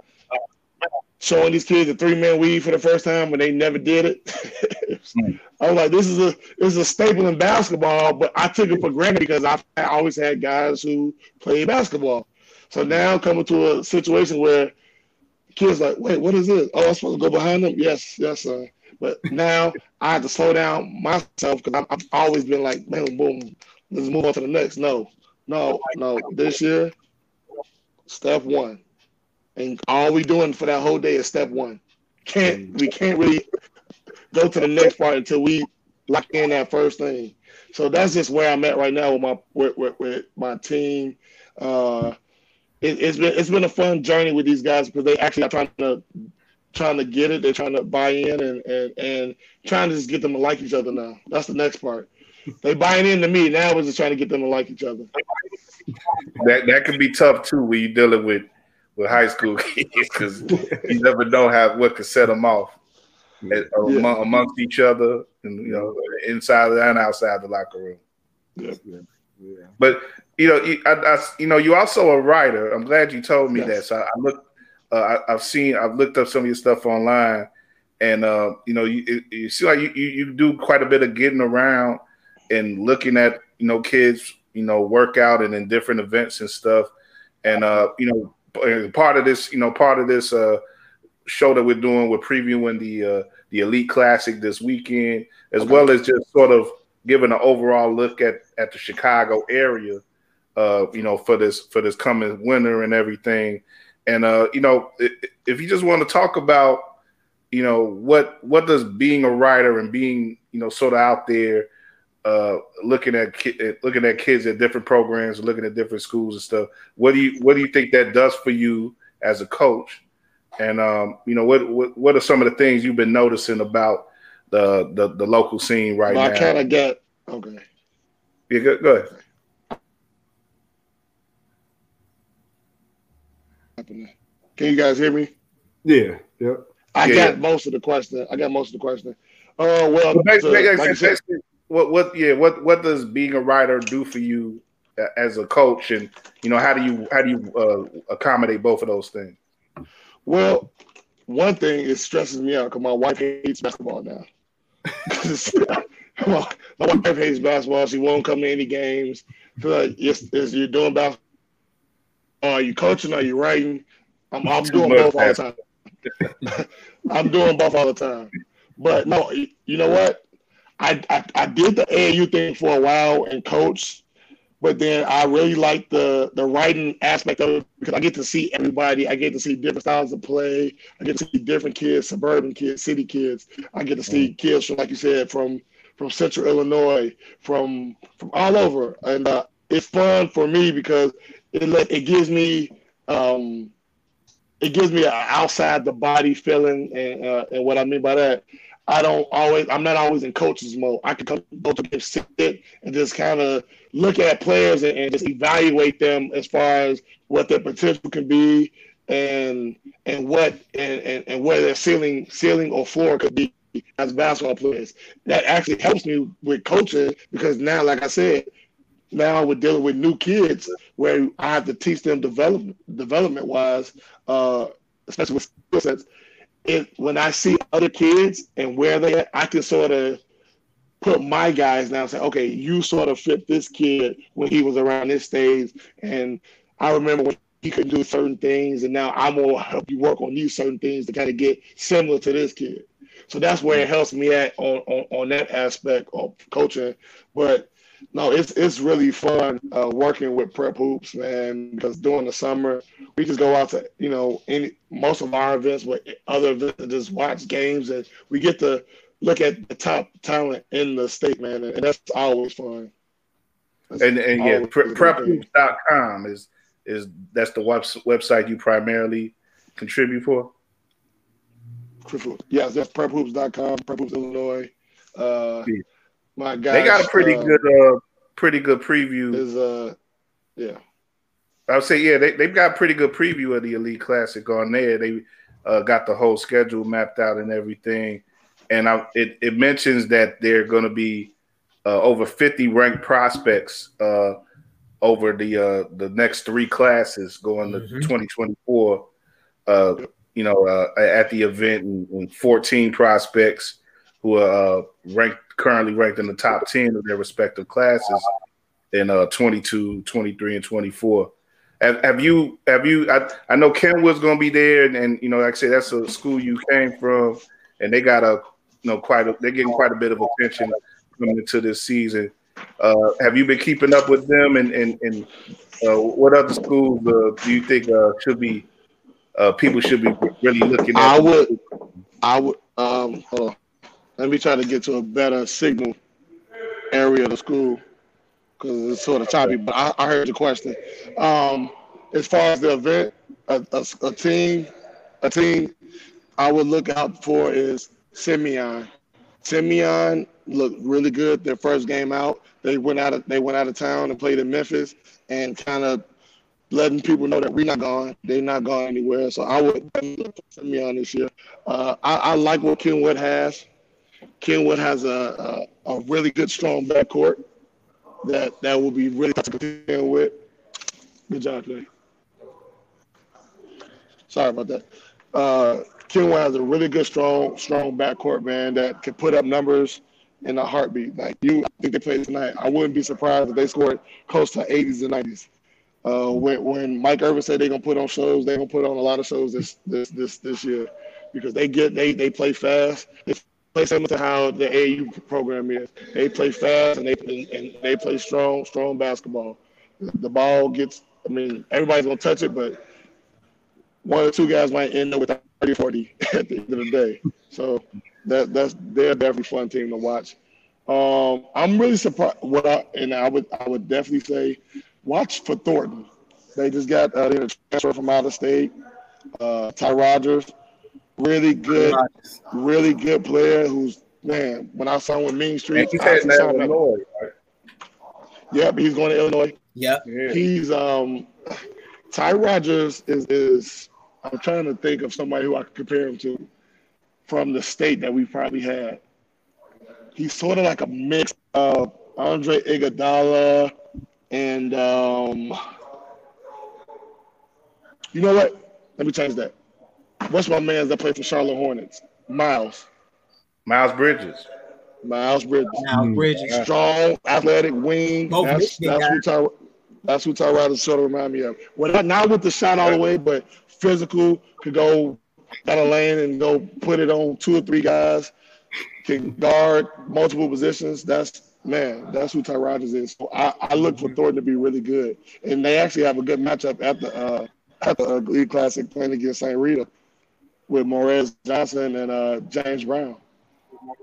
showing these kids a three man weave for the first time when they never did it. Mm. *laughs* I was like, this is a this is a staple in basketball, but I took it for granted because I've always had guys who played basketball. So mm. now coming to a situation where kids like, wait, what is this? Oh, I'm supposed to go behind them? Yes, yes, sir. But *laughs* now I have to slow down myself because I've always been like, man, boom, let's move on to the next. No, no, no. This year, step one and all we doing for that whole day is step one. Can't we can't really go to the next part until we lock in that first thing. So that's just where I'm at right now with my with, with, with my team. Uh, it, has been it's been a fun journey with these guys because they actually are trying to trying to get it. They're trying to buy in and and and trying to just get them to like each other now. That's the next part. They buying into me now. We're just trying to get them to like each other. That that can be tough too when you're dealing with with high school *laughs* kids because you never know how what could set them off yeah. among, amongst each other, and you know, inside and outside the locker room. Yeah. yeah. But you know, you, I, I, you know, you're also a writer. I'm glad you told me yes. that. So I, I look, uh, I, have seen, I've looked up some of your stuff online, and uh, you know, you, it, you see like you, you, you do quite a bit of getting around and looking at you know kids, you know, workout and in different events and stuff, and uh, you know, part of this, you know, part of this uh, show that we're doing, we're previewing the uh, the Elite Classic this weekend, as okay. well as just sort of giving an overall look at at the Chicago area, uh, you know, for this for this coming winter and everything. And uh, you know, if you just want to talk about, you know, what what does being a writer and being, you know, sort of out there uh, looking at ki- looking at kids at different programs, looking at different schools and stuff. What do you what do you think that does for you as a coach? And um, you know, what, what what are some of the things you've been noticing about the the, the local scene right well, now? I kind of get okay. Yeah, go, go ahead. Can you guys hear me? Yeah. Yep. I Yeah, got yeah. most of the question. I got most of the question. Uh, well, But basically, to- like I like you said, said, what what yeah what what does being a writer do for you uh, as a coach, and you know how do you how do you uh, accommodate both of those things? well, one thing it stresses me out because my wife hates basketball now. *laughs* my my wife hates basketball. She won't come to any games. Feel like yes, you're doing basketball. Are you coaching? Are you writing? I'm, I'm doing both all the time. *laughs* I'm doing both all the time. But no, you know what? I, I I did the AAU thing for a while and coach, but then I really like the the writing aspect of it because I get to see everybody. I get to see different styles of play. I get to see different kids, suburban kids, city kids. I get to see kids from, like you said, from from Central Illinois, from from all over, and uh, it's fun for me because it let it gives me um, it gives me an outside the body feeling, and uh, and what I mean by that, I don't always I'm not always in coach's mode. I can come go to sit and just kind of look at players and, and just evaluate them as far as what their potential can be and and what and, and, and where their ceiling ceiling or floor could be as basketball players. That actually helps me with coaching because now, like I said, now we're dealing with new kids where I have to teach them development development wise, uh, especially with skill sets. It when I see other kids and where they at, I can sort of put my guys now and say, okay, you sort of fit this kid when he was around this stage. And I remember when he could do certain things, and now I'm gonna help you work on these certain things to kind of get similar to this kid. So that's where it helps me at on, on, on that aspect of coaching. But no, it's it's really fun uh, working with prep hoops, man. Because during the summer, we just go out to you know any most of our events with other events and just watch games, and we get to look at the top talent in the state, man, and that's always fun. That's And and yeah, pre- prephoops.com is is that's the web, website you primarily contribute for. Yes, that's prephoops.com, Prep Hoops Illinois. Uh, Yeah. My guy. They got a pretty good uh pretty good preview. Is uh, yeah. I would say, yeah, they, they've got a pretty good preview of the Elite Classic on there. They uh, got the whole schedule mapped out and everything. And I, it, it mentions that they're going to be uh, over 50 ranked prospects uh, over the uh, the next three classes going to Mhm. 2024. Uh, you know, uh, at the event, and, and 14 prospects who are uh, ranked currently ranked in the top 10 of their respective classes in uh, 22, 23, and 24. Have, have you have you I, I know Kenwood's gonna be there and, and you know like I said that's a school you came from and they got a you know quite a they're getting quite a bit of attention coming into this season. Uh, have you been keeping up with them and and, and uh, what other schools uh, do you think uh, should be uh, people should be really looking at? I would, I would. Um, hold on. Let me try to get to a better signal area of the school because it's sort of choppy. But I, I heard the question. Um, as far as the event, a, a, a team, a team, I would look out for is Simeon. Simeon looked really good their first game out. They went out of they went out of town and played in Memphis and kind of letting people know that we're not gone. They're not going anywhere. So I would look for Simeon this year. Uh, I, I like what Kenwood has. Kenwood has a, a, a really good, strong backcourt that that will be really tough to contend with. Good job, Jay. Sorry about that. Uh, Kenwood has a really good, strong, strong backcourt, man, that can put up numbers in a heartbeat. Like you, I think they played tonight. I wouldn't be surprised if they scored close to 80s and 90s. Uh, when when Mike Irvin said they're gonna put on shows, they're gonna put on a lot of shows this this this this year because they get they they play fast. They play similar to how the AU program is. They play fast and they and they play strong strong basketball. The ball gets. I mean, everybody's gonna touch it, but one or two guys might end up with 30, 40 *laughs* at the end of the day. So that that's they're definitely fun team to watch. Um, I'm really surprised. What I and I would I would definitely say, watch for Thornton. They just got uh, they transfer from out of state. Uh, Ty Rodgers, really good, really good player. Who's man, when I saw him with Mean Street, he's I heading saw Illinois. Right? Yep, he's going to Illinois. Yep. Yeah. He's um Ty Rodgers is is I'm trying to think of somebody who I could compare him to. from the state that we probably had. He's sort of like a mix of Andre Iguodala and um, you know what? Let me change that. What's my man's that played for Charlotte Hornets? Miles. Miles Bridges. Miles Bridges. Now Bridges. Strong, athletic wing. Both That's, Michigan that's who Ty, that's who Tyrod sort of remind me of. Well, not, not with the shot all the way, but physical, could go down a lane and go put it on two or three guys, can guard multiple positions. That's man, that's who Ty Rodgers is. So I, I look for Thornton to be really good. And they actually have a good matchup at the uh, at the uh, Elite Classic playing against St. Rita with Morez Johnson and uh, James Brown.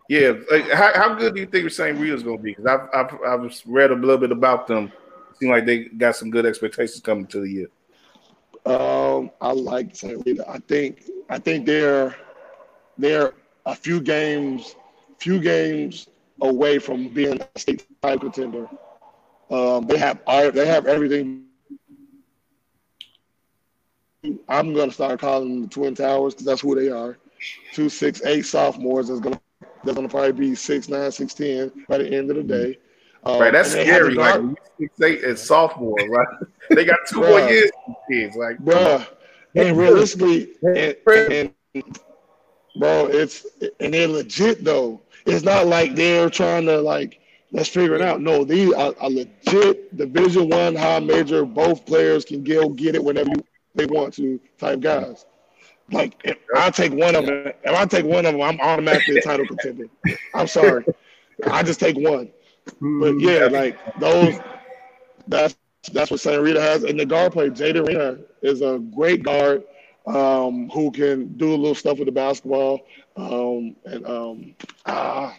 Yeah, like, how, how good do you think the St. Rita's going to be? Because I've, I've I've read a little bit about them. Seem like they got some good expectations coming to the year. Um, I like St. Rita. I think I think they're they're a few games few games away from being a state title contender. Um, they have they have everything. I'm gonna start calling them the Twin Towers because that's who they are. Two six eight sophomores that's gonna they're gonna probably be six nine six ten by the end of the day. Um, Right, that's and scary. Like six eight as sophomore, right? *laughs* They got two more years. Kids, like bruh. And realistically, and, and bro, it's and they're legit though. It's not like they're trying to like let's figure it out. No, these are, are legit Division One high major. Both players can go get it whenever you, they want to type guys. Like if I take one of them, if I take one of them, I'm automatically a title contender. I'm sorry, I just take one. But yeah, like those, that's that's what St. Rita has. And the guard play, Jaden Rita is a great guard um, who can do a little stuff with the basketball. Um, and um, ah,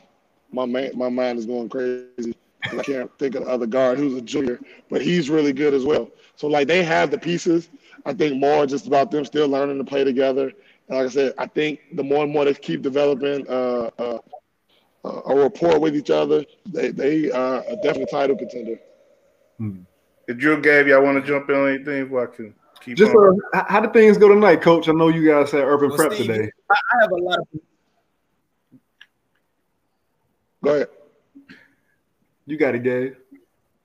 my man, my mind is going crazy. I can't think of the other guard who's a junior, but he's really good as well. So like they have the pieces. I think more just about them still learning to play together. And like I said, I think the more and more they keep developing uh, uh, uh, a rapport with each other, they they are a definite title contender. if Drew Gabe, y'all want to jump in on anything? Before I can keep Just on. uh, how did things go tonight, Coach? I know you guys had urban Well, prep Steve, today. I, I have a lot of Go ahead. You got it, Gabe.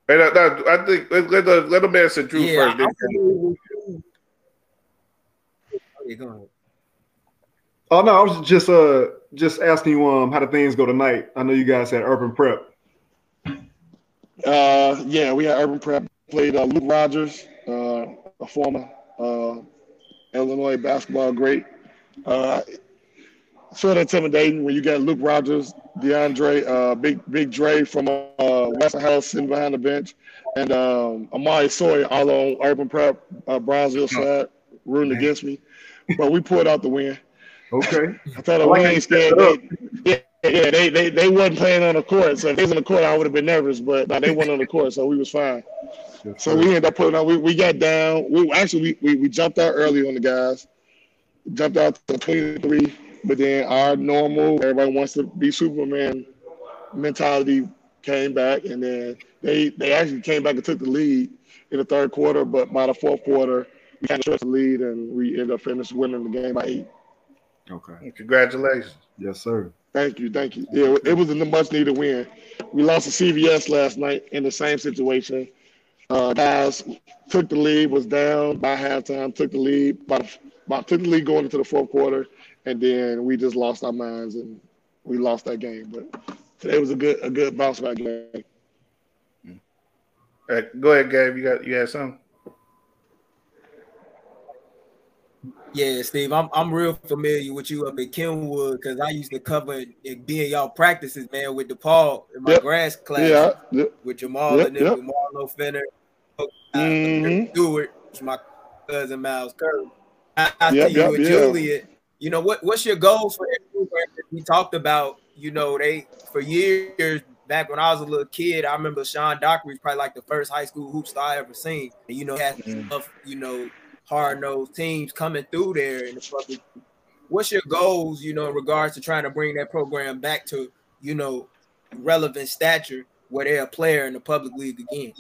And that- that- I think let, let, the, let them answer Drew yeah. first. I'm then- familiar with you. Okay, go ahead. Oh no, I was just uh just asking you um how did things go tonight? I know you guys had urban prep. Uh, yeah, we had Urban Prep played uh, Luke Rogers, uh, a former uh, Illinois basketball great. Uh, sort of intimidating when you got Luke Rogers, DeAndre, uh, Big Big Dre from uh, Westinghouse sitting behind the bench, and um, Amari Sawyer all on Urban Prep, uh, Brownsville side, rooting against me. But we pulled out the win. Okay. I thought the like scared. They, yeah, yeah, they, they they wasn't playing on the court. So if they was on the court, I would have been nervous. But no, they weren't on the court, so we was fine. So we ended up putting out. We, we got down. We actually we, we, we jumped out early on the guys. Jumped out to 23, but then our normal everybody wants to be Superman mentality came back, and then they they actually came back and took the lead in the third quarter. But by the fourth quarter, we kind of stretched the lead, and we ended up finishing winning the game by eight. Okay. Congratulations. Yes, sir. Thank you, thank you. Yeah, it was a much needed win. We lost to CVS last night in the same situation. Uh, guys took the lead, was down by halftime, took the lead, about, about took the lead going into the fourth quarter, and then we just lost our minds and we lost that game. But today was a good a good bounce back game. Hey, go ahead, Gabe. You got you had something? Yeah, Steve, I'm I'm real familiar with you up at Kenwood because I used to cover and be in y'all practices, man, with DePaul in my Yep. grass class Yeah, yeah. with Jamal Yep, and then yep. with Marlo Fenner, Mhm. Stewart, which is my cousin Miles Curry. I, I Yep, see you yep, yeah. Julian. You know what? What's your goals for that program? We talked about, you know, they for years back when I was a little kid. I remember Sean Dockery was probably like the first high school hoop star I ever seen. And you know, had enough, you know, hard nosed teams coming through there in the public. What's your goals, you know, in regards to trying to bring that program back to, you know, relevant stature where they're a player in the public league again?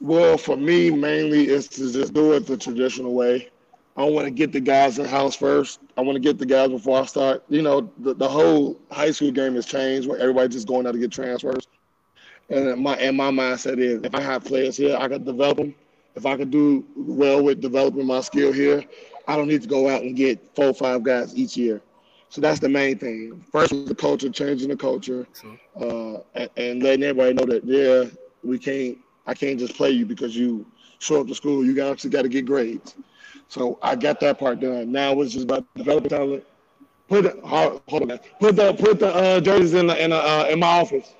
Well, for me, mainly is to just do it the traditional way. I want to get the guys in house first. I want to get the guys before I start. You know, the, the whole high school game has changed where everybody's just going out to get transfers. And my and my mindset is if I have players here, I can develop them. If I can do well with developing my skill here, I don't need to go out and get four or five guys each year. So that's the main thing. First was the culture, changing the culture, uh, and, and letting everybody know that yeah, we can't. I can't just play you because you show up to school. You actually got to get grades. So I got that part done. Now it's just about developing talent. Put the, hold on, put the put the uh, jerseys in the, in the, uh, in my office.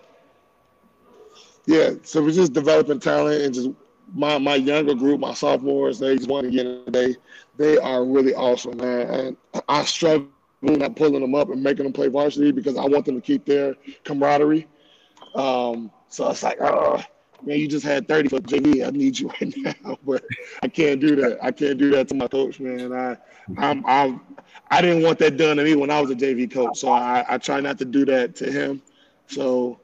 Yeah, so we're just developing talent and just my my younger group, my sophomores, they just want to get in today. They are really awesome, man. And I struggle not pulling them up and making them play varsity because I want them to keep their camaraderie. Um, so it's like, oh, man, you just had 30 for JV. I need you *laughs* right now, but I can't do that. I can't do that to my coach, man. I, I'm, I'm, I didn't want that done to me when I was a JV coach, so I, I try not to do that to him. So,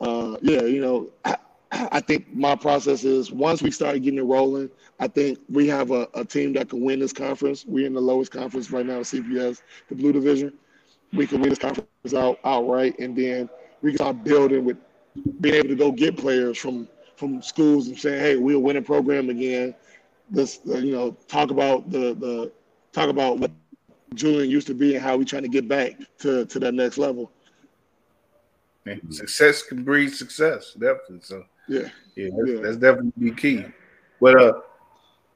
uh, yeah, you know, I, I think my process is once we start getting it rolling, I think we have a, a team that can win this conference. We're in the lowest conference right now, CPS, the Blue Division. We can win this conference out outright, and then we can start building with being able to go get players from from schools and saying, "Hey, we'll win a program again." Let's uh, you know talk about the the talk about what Julian used to be and how we're trying to get back to to that next level. Success can breed success, definitely. So yeah, yeah, that's, yeah. that's definitely key. But uh,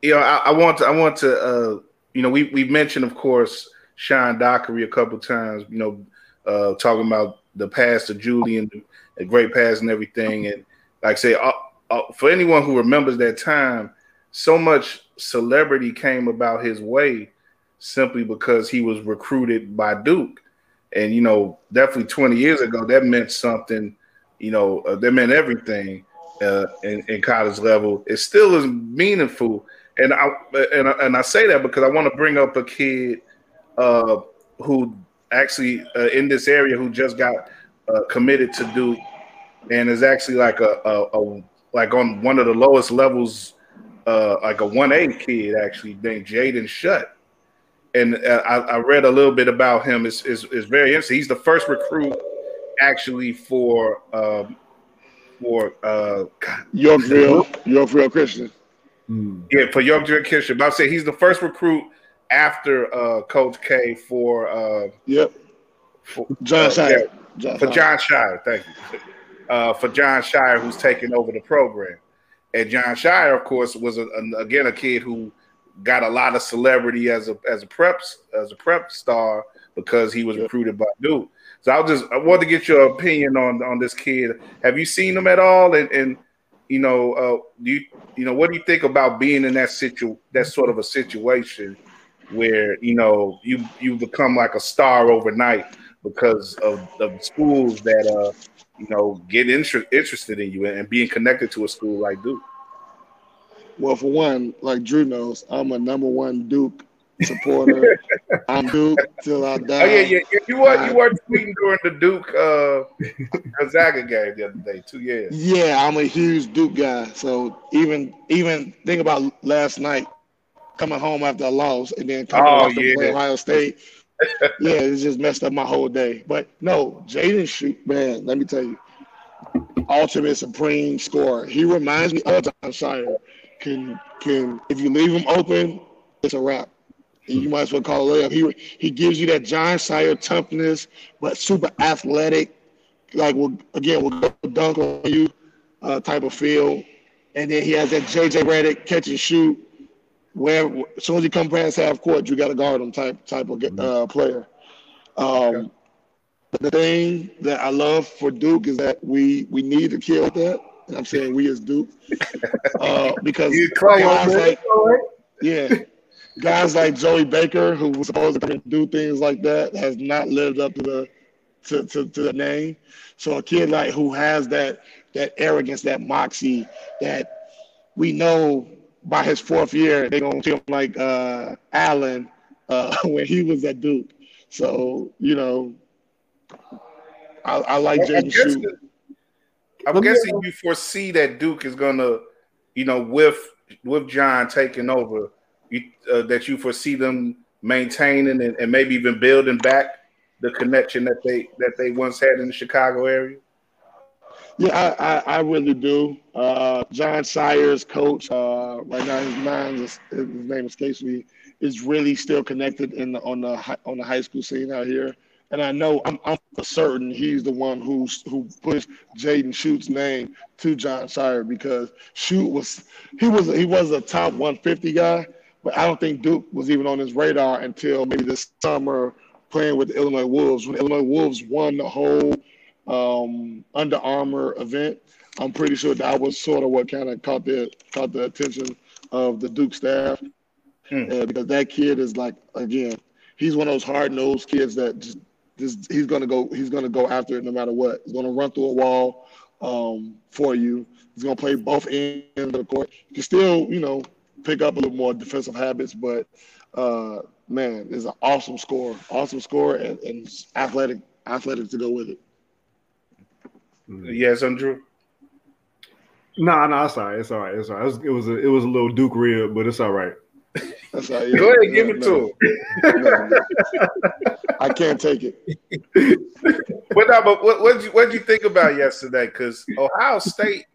you know, I, I want to I want to uh, you know, we we mentioned of course Sean Dockery a couple times. You know, uh, talking about the past of Julian, a great pass and everything. And like I say, uh, uh, for anyone who remembers that time, so much celebrity came about his way simply because he was recruited by Duke. And, you know, definitely 20 years ago, that meant something, you know, uh, that meant everything uh, in, in college level. It still is meaningful. And I, and, I, and I say that because I want to bring up a kid uh, who actually uh, in this area who just got uh, committed to Duke and is actually like a, a, a, like on one of the lowest levels, uh, like a one A kid actually named Jaden Schutt. And uh, I, I, read a little bit about him. It's, it's, it's, very interesting. He's the first recruit actually for um, for uh, Yorkville Yorkville Christian. Hmm. Yeah, for Yorkville Christian. But I say he's the first recruit after uh, Coach K for uh, yep for John uh, Scheyer. Yeah, John for Jon Scheyer. Thank you uh, for Jon Scheyer, who's taking over the program. And Jon Scheyer, of course, was a, a, again a kid who got a lot of celebrity as a as a prep as a prep star because he was recruited by Duke. So I just I want to get your opinion on on this kid. Have you seen him at all? And and you know, uh, do you you know what do you think about being in that situ that sort of a situation where you know you you become like a star overnight because of, of schools that uh you know, get inter- interested in you and being connected to a school like Duke? Well, for one, like Drew knows, I'm a number one Duke supporter. *laughs* I'm Duke till I die. Oh yeah, yeah. You were you were tweeting during the Duke uh, Gonzaga game the other day, two years. Yeah, I'm a huge Duke guy. So even even think about last night, coming home after a loss and then coming oh, yeah. to play Ohio State *laughs* yeah, it just messed up my whole day. But no, Jaden Schutt, man, let me tell you, ultimate supreme scorer. He reminds me of Jon Scheyer. Can can if you leave him open, it's a wrap. You might as well call it layup. He he gives you that Jon Scheyer toughness, but super athletic. Like will again will go dunk on you uh, type of feel. And then he has that JJ Redick catch and shoot where as soon as you come past half court, you got to guard him type type of mm-hmm. uh, player. Um, okay. The thing that I love for Duke is that we we need to kill that. And I'm saying we as Duke *laughs* uh, because guys like, yeah, guys like Joey Baker, who was supposed to do things like that, has not lived up to the to, to, to the name. So a kid like who has that that arrogance, that moxie, that we know by his fourth year, they're gonna treat him like uh, Allen uh, *laughs* when he was at Duke. So you know, I, I like Jaden Schutt. I'm guessing you foresee that Duke is gonna, you know, with with John taking over, you, uh, that you foresee them maintaining and, and maybe even building back the connection that they that they once had in the Chicago area? Yeah, I, I, I really do. Uh, Jon Scheyer's coach, uh, right now his name is his name escapes me, is really still connected in the, on the on the high school scene out here. And I know I'm, I'm certain he's the one who's who pushed Jaden Schutt's name to Jon Scheyer because Schutt was he was he was a top 150 guy, but I don't think Duke was even on his radar until maybe this summer playing with the Illinois Wolves when Illinois Wolves won the whole um, Under Armour event. I'm pretty sure that was sort of what kind of caught the caught the attention of the Duke staff Hmm. uh, because that kid is like again, he's one of those hard nosed kids that just, just he's gonna go he's gonna go after it no matter what. He's gonna run through a wall um, for you. He's gonna play both ends of the court. He can still you know pick up a little more defensive habits, but uh, man, is an awesome score, awesome score, and, and athletic athletic to go with it. Yes, Andrew. No, no, it's all right. It's all right. It's all right. It was, it was a it was a little Duke rib, but it's all right. That's how, yeah, Go ahead, give it no, to him. no, no. I can't take it. But no, but what what you what you think about yesterday? Because Ohio State,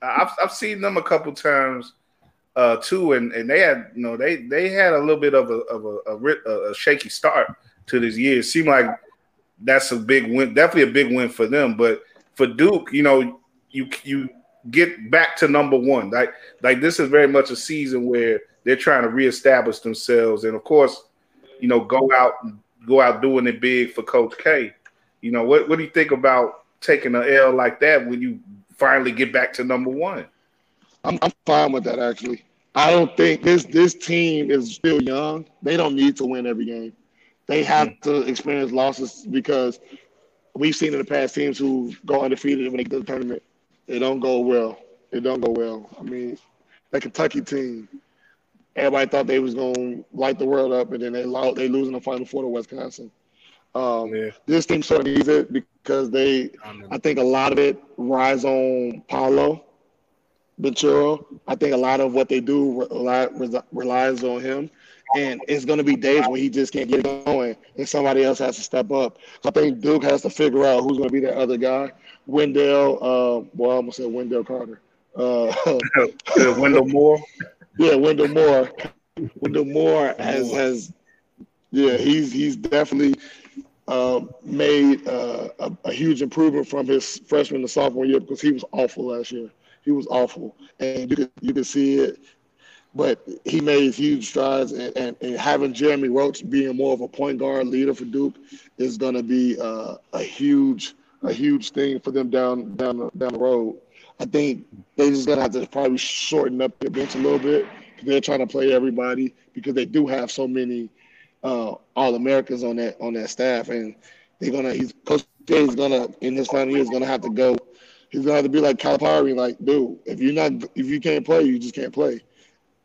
I've I've seen them a couple times uh, too, and and they had you know they they had a little bit of a of a a, a, a shaky start to this year. It seemed like that's a big win, definitely a big win for them. But for Duke, you know, you you get back to number one. Like like this is very much a season where they're trying to reestablish themselves, and of course, you know, go out go out doing it big for Coach K. You know, what what do you think about taking an L like that when you finally get back to number one? I'm, I'm fine with that actually. I don't think this this team is still young. They don't need to win every game. They have to experience losses because we've seen in the past teams who go undefeated when they get to the tournament. It don't go well. It don't go well. I mean, that Kentucky team, everybody thought they was gonna light the world up, and then they lost. They lose in the final four to Wisconsin. Um, Yeah. This team sort of needs it because they I think a lot of it rides on Paolo Ventura. I think a lot of what they do rely, relies on him. And it's going to be days where he just can't get going, and somebody else has to step up. So I think Duke has to figure out who's going to be that other guy. Wendell, uh, well, I almost said Wendell Carter. Uh, Uh, *laughs* Wendell Moore. yeah, Wendell Moore. Wendell Moore has has yeah, he's he's definitely uh, made uh, a, a huge improvement from his freshman to sophomore year because he was awful last year. He was awful, and you could you could see it. But he made huge strides, and, and, and having Jeremy Roach being more of a point guard leader for Duke is going to be uh, a huge a huge thing for them down down the, down the road. I think they just gonna have to probably shorten up their bench a little bit because they're trying to play everybody because they do have so many uh, All Americans on that on that staff, and they're gonna. He's Coach gonna in his final year is gonna have to go. He's gonna have to be like Calipari, like, dude, if you're not, if you can't play, you just can't play.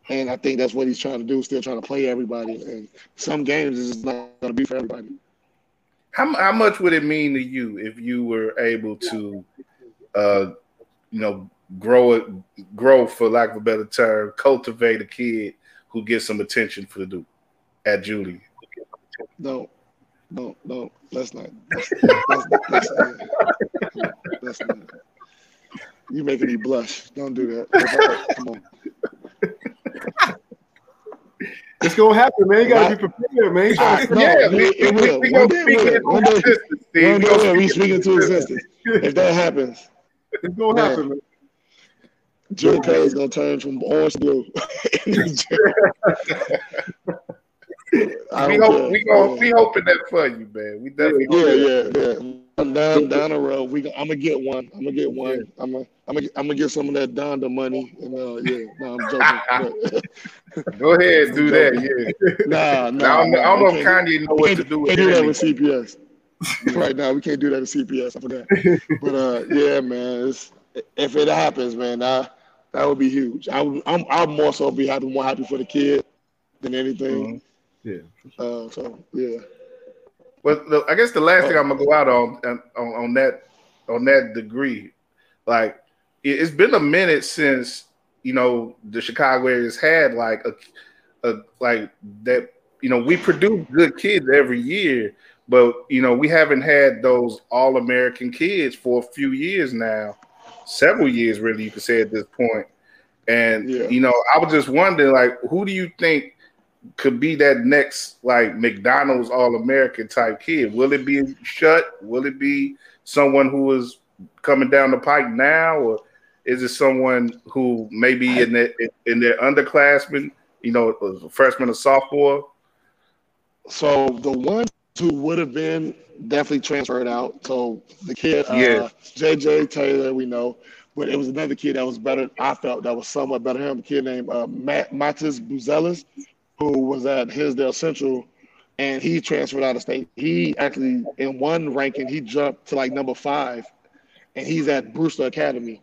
And I think that's what he's trying to do, still trying to play everybody. And some games is not gonna be for everybody. How how much would it mean to you if you were able to, uh, you know, grow it, grow for lack of a better term, cultivate a kid who gets some attention for the Duke at Julie? No, no, no. Let's not. Let's, let's, let's, not. Let's not. You making me blush. Don't do that. Come on. It's gonna happen, man. You gotta be prepared, man. You I- gotta- no, yeah, we, it we, will. we, One gonna day speak it it will. One into day- existence, One We day, gonna we speak it existence. If that happens, It's gonna happen, man. Joe Kelly is gonna turn from orange to blue. *laughs* We don't hope care. we gonna Yeah. we hoping that for you, man. We definitely Yeah, hope yeah, yeah. Down down the road, we I'm gonna get one. I'm gonna get one. I'm gonna I'm gonna I'm gonna get some of that Donda money. And uh, yeah, no, I'm joking. *laughs* Go ahead, do that. Yeah. *laughs* nah, I nah. don't, know- I don't know if Kanye know what to do with can't do that with CPS. right now, we can't do that with CPS. I forgot. *laughs* But uh, yeah, man. It's, if it happens, man, that that would be huge. I would, I'm I'm more so be happy, more happy for the kid than anything. Yeah. Uh, so yeah. Well, look, I guess the last thing oh. I'm gonna go out on on, on that on that degree, like it, it's been a minute since you know the Chicago area has had like a, a like that you know, we produce good kids every year, but you know, we haven't had those all American kids for a few years now, several years really, you could say at this point. And Yeah. you know, I was just wondering, like, who do you think could be that next like McDonald's All American type kid? Will it be Schutt? Will it be someone who is coming down the pike now, or is it someone who maybe in their in their underclassmen, you know, freshman or sophomore? So the ones who would have been definitely transferred out. So the kid, uh, Yeah. JJ Taylor, we know, but it was another kid that was better. I felt that was somewhat better. Him, a kid named uh, Matt Matas Buzelis, who was at Hinsdale Central, and he transferred out of state. He actually in one ranking he jumped to like number five, and he's at Brewster Academy.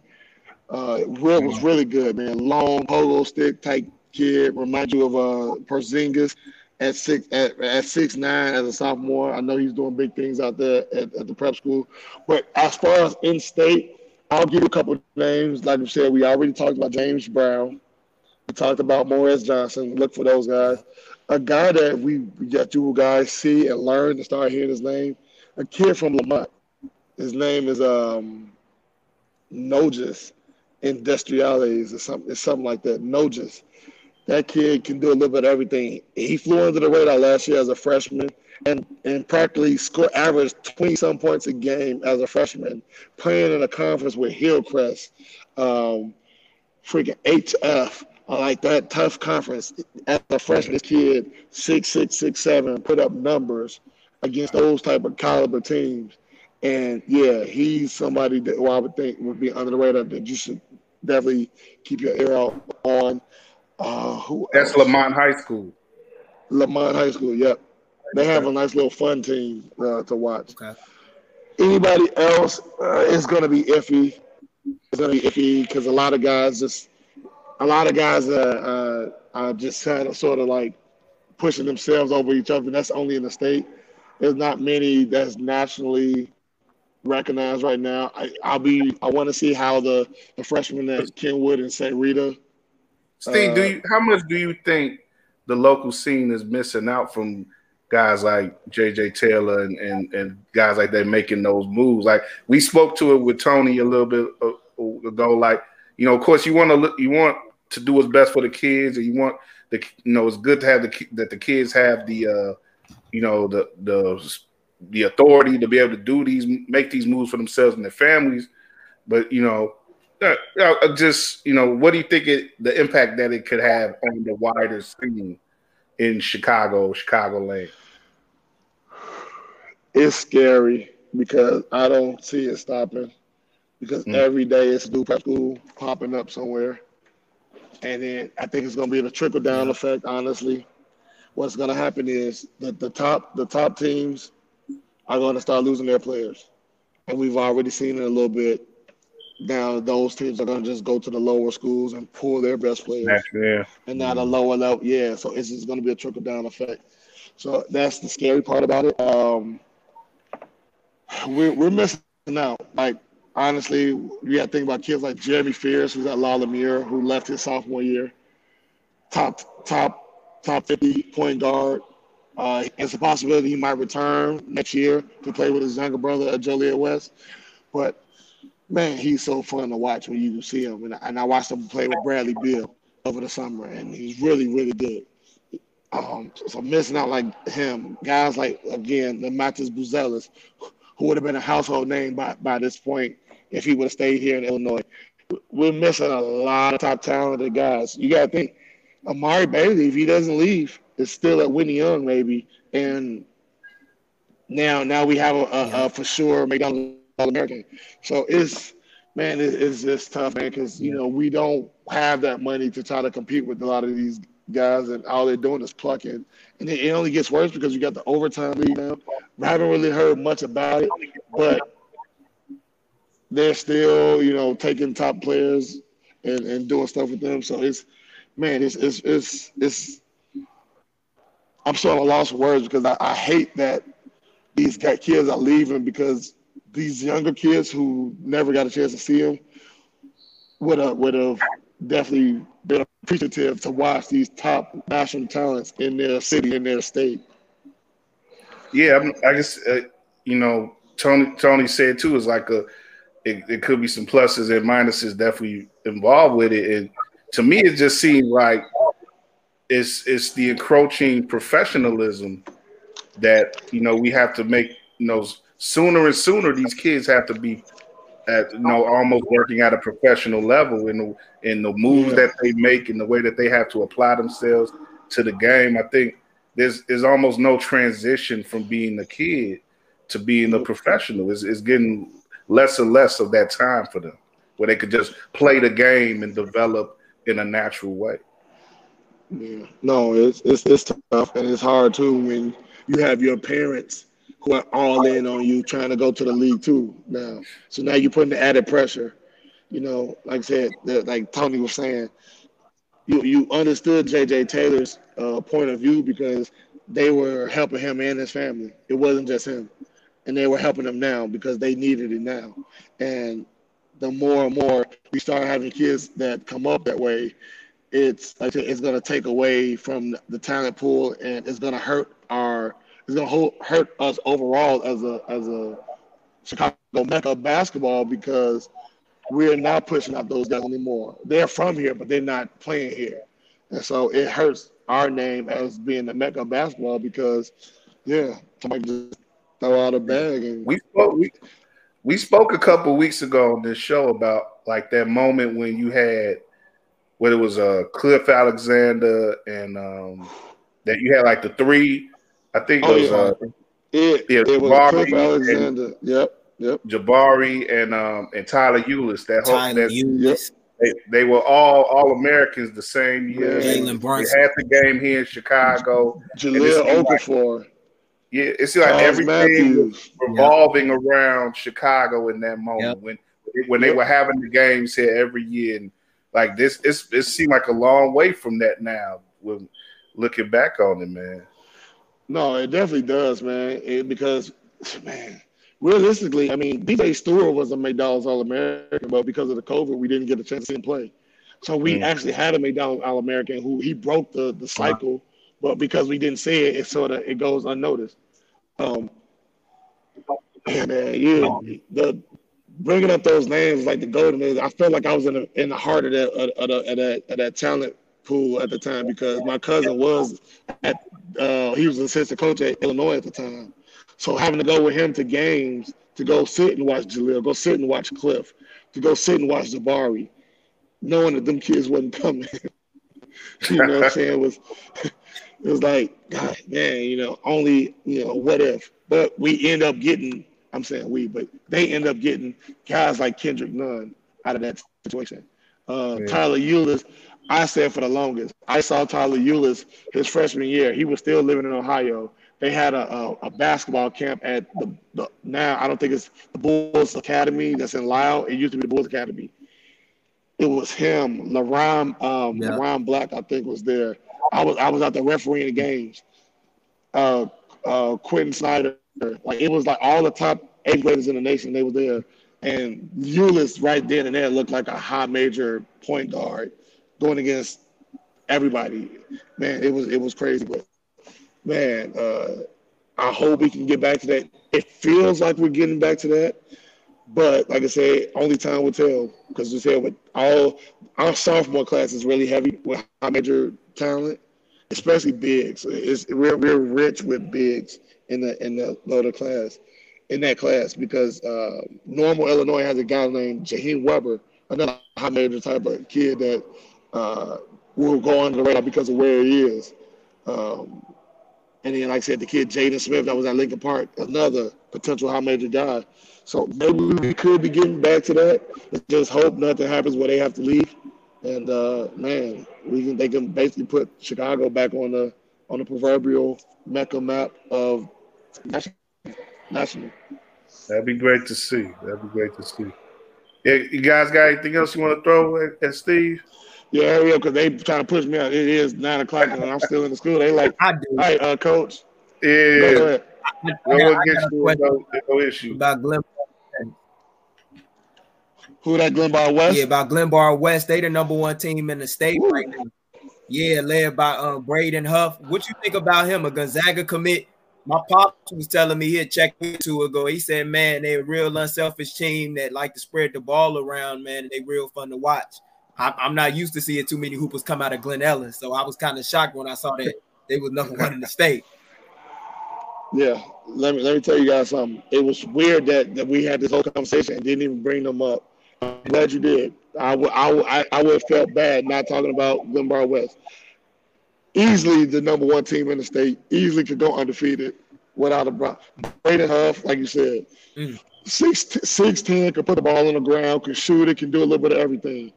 Uh, real was really good, man. Long pogo stick type kid, remind you of uh Porzingis at six at, at six nine as a sophomore. I know he's doing big things out there at, at the prep school. But as far as in state, I'll give you a couple of names. Like you said, we already talked about James Brown. We talked about Morez Johnson. Look for those guys. A guy that we got you guys see and learn to start hearing his name. A kid from Lemont. His name is um Nojus Indrusaitis or something, it's something like that. Nojus. That kid can do a little bit of everything. He flew under the radar last year as a freshman and, and practically scored averaged 20 some points a game as a freshman, playing in a conference with Hillcrest, um, freaking HF, like that tough conference. As a freshman, this kid, six, six, six, seven, put up numbers against those type of caliber teams. And yeah, he's somebody that who I would think would be under the radar that you should definitely keep your ear out on. Uh, who That's else? Lemont High School. Lemont High School. Yep, they have a nice little fun team uh, to watch. Okay. Anybody else uh, is going to be iffy. It's going to be iffy because a lot of guys just, a lot of guys uh, uh, are just kind of sort of like pushing themselves over each other. That's only in the state. There's not many that's nationally recognized right now. I, I'll be. I want to see how the the freshmen at Kenwood and St. Rita. Steve, do Uh, you how much do you think the local scene is missing out from guys like JJ Taylor and, and, and guys like that making those moves? Like we spoke to it with Tony a little bit uh, ago. Like you know, of course, you want to you want to do what's best for the kids, and you want the you know it's good to have the that the kids have the uh, you know the the the authority to be able to do these make these moves for themselves and their families. But you know, uh, uh, just you know, what do you think it the impact that it could have on the wider scene in Chicago, Chicago Chicagoland? It's scary because I don't see it stopping. Because Mm. every day it's a new prep school popping up somewhere. And then I think it's gonna be the trickle down effect, honestly. What's gonna happen is that the top the top teams are gonna start losing their players. And we've already seen it a little bit. Now those teams are gonna just go to the lower schools and pull their best players Yeah, and not a lower level. Yeah, so it's just going to be a trickle down effect. So that's the scary part about it. Um, we're we're missing out. Like honestly, you got to think about kids like Jeremy Fears, who's at La Lumiere, who left his sophomore year. Top top top fifty point guard. Uh, it's a possibility he might return next year to play with his younger brother at Joliet West. But man, he's so fun to watch when you see him. And I, and I watched him play with Bradley Beal over the summer, and he's really, really good. Um, so missing out like him, guys like again the Matas Buzelis, who would have been a household name by, by this point if he would have stayed here in Illinois. We're missing a lot of top talented guys. You got to think Amari Bailey, if he doesn't leave, is still at Whitney Young maybe, and now now we have a, a, a for sure McDonald's All American. So it's man, it, it's just tough, man, because you know we don't have that money to try to compete with a lot of these guys, and all they're doing is plucking, and it, it only gets worse because you got the overtime league now. I haven't really heard much about it, but they're still, you know, taking top players and, and doing stuff with them. So it's, man, it's it's it's it's. I'm sort of lost words because I, I hate that these kids are leaving because these younger kids who never got a chance to see him would have would have definitely been appreciative to watch these top national talents in their city, in their state. Yeah, I guess uh, you know Tony. Tony said too is like a. It, it, could be some pluses and minuses definitely involved with it, and to me, it just seems like it's it's the encroaching professionalism that you know we have to make. You know, sooner and sooner these kids have to be at you know almost working at a professional level in the in the moves yeah. that they make and the way that they have to apply themselves to the game. I think there's there's almost no transition from being a kid to being a professional. It's, it's getting less and less of that time for them where they could just play the game and develop in a natural way. Yeah. No, it's it's it's tough and it's hard too when you have your parents who are all in on you trying to go to the league too now. So now you're putting the added pressure. You know, like I said, like Tony was saying, you you understood JJ Taylor's uh, point of view because they were helping him and his family. It wasn't just him, and they were helping them now because they needed it now. And the more and more we start having kids that come up that way, it's like it's going to take away from the talent pool and it's going to hurt our it's going to hurt us overall as a as a Chicago Mecca basketball because we're not pushing out those guys anymore. They're from here, but they're not playing here, and so it hurts our name as being the Mecca basketball because, yeah, somebody just throw out a bag and we spoke we, we spoke a couple weeks ago on this show about like that moment when you had when it was uh Cliff Alexander and um that you had like the three I think it oh, was yeah. uh it, yeah, it was Jabari Cliff Alexander. And, yep, yep. Jabari and um and Tyler Ulis. That whole Tyler that, Ulis. They, they were all all Americans the same year. Jalen Brunson. They had the game here in Chicago. Jahlil Okafor. Like, yeah, it's like Charles everything Matthews. was revolving yep. around Chicago in that moment yep. when when they were having the games here every year, and like this, it's it seemed like a long way from that now. When looking back on it, man. No, it definitely does, man. It, because man, realistically, I mean, DJ Stewart was a McDonald's All American, but because of the COVID, we didn't get a chance to see him play. So we mm. actually had a McDonald's All American who he broke the the cycle, but because we didn't see it, it sort of it goes unnoticed. Um, and man, yeah, the bringing up those names like the golden Age, I felt like I was in the in the heart of that of, of, of that of that talent pool at the time because my cousin was at uh, he was an assistant coach at Illinois at the time. So having to go with him to games to go sit and watch Jahlil, go sit and watch Cliff, to go sit and watch Jabari, knowing that them kids wasn't coming. *laughs* you know what I'm *laughs* saying? Was it was like, God, man, you know, only, you know, what if? But we end up getting, I'm saying we, but they end up getting guys like Kendrick Nunn out of that situation. Uh, yeah. Tyler Ulis, I said for the longest, I saw Tyler Ulis his freshman year. He was still living in Ohio. They had a, a, a basketball camp at the, the, now I don't think it's the Bulls Academy that's in Lisle. It used to be the Bulls Academy. It was him, LaRon, um, yeah. LaRon Black, I think was there. I was I was out there refereeing the games. Uh, uh, Quentin Snider, like it was like all the top eighth graders in the nation. They were there, and Ulis right then and there looked like a high major point guard going against everybody. Man, it was it was crazy, but man, uh, I hope we can get back to that. It feels like we're getting back to that, but like I said, only time will tell. Because you said with all our sophomore class is really heavy with high major talent, especially bigs. It's, we're we're rich with bigs in the in the lower class, in that class because uh, normal Illinois has a guy named Jaheim Weber, another high major type of kid that uh, will go under the radar because of where he is. Um, and then, like I said, the kid Jaden Smith that was at Lincoln Park, another potential high major guy. So maybe we could be getting back to that. Just hope nothing happens where they have to leave. And uh, man, we can they can basically put Chicago back on the on the proverbial mecca map of national. That'd be great to see. That'd be great to see. Yeah, you guys got anything else you want to throw at, at Steve? Yeah, yeah, because they trying to push me out. It is nine o'clock and I'm still in the school. They like, I do. All right, uh, coach. Yeah. Go ahead. I, I, no, I no, no issue. About Glen who that Glenbard West? Yeah, about Glenbard West. They the number one team in the state right now. Yeah, led by uh, Braden Huff. What you think about him? A Gonzaga commit. My pop was telling me he had checked two ago. He said, "Man, they a real unselfish team that like to spread the ball around, man. And they real fun to watch." I, I'm not used to seeing too many hoopers come out of Glen Ellyn, so I was kind of shocked when I saw that they was number one in the state. Yeah, let me let me tell you guys something. It was weird that, that we had this whole conversation and didn't even bring them up. I'm glad you did. I would I, I would have felt bad not talking about Glenbard West easily the number one team in the state, easily could go undefeated without a problem. Braden Huff, like you said, mm. six, 6'10, could put the ball on the ground, could shoot it, can do a little bit of everything.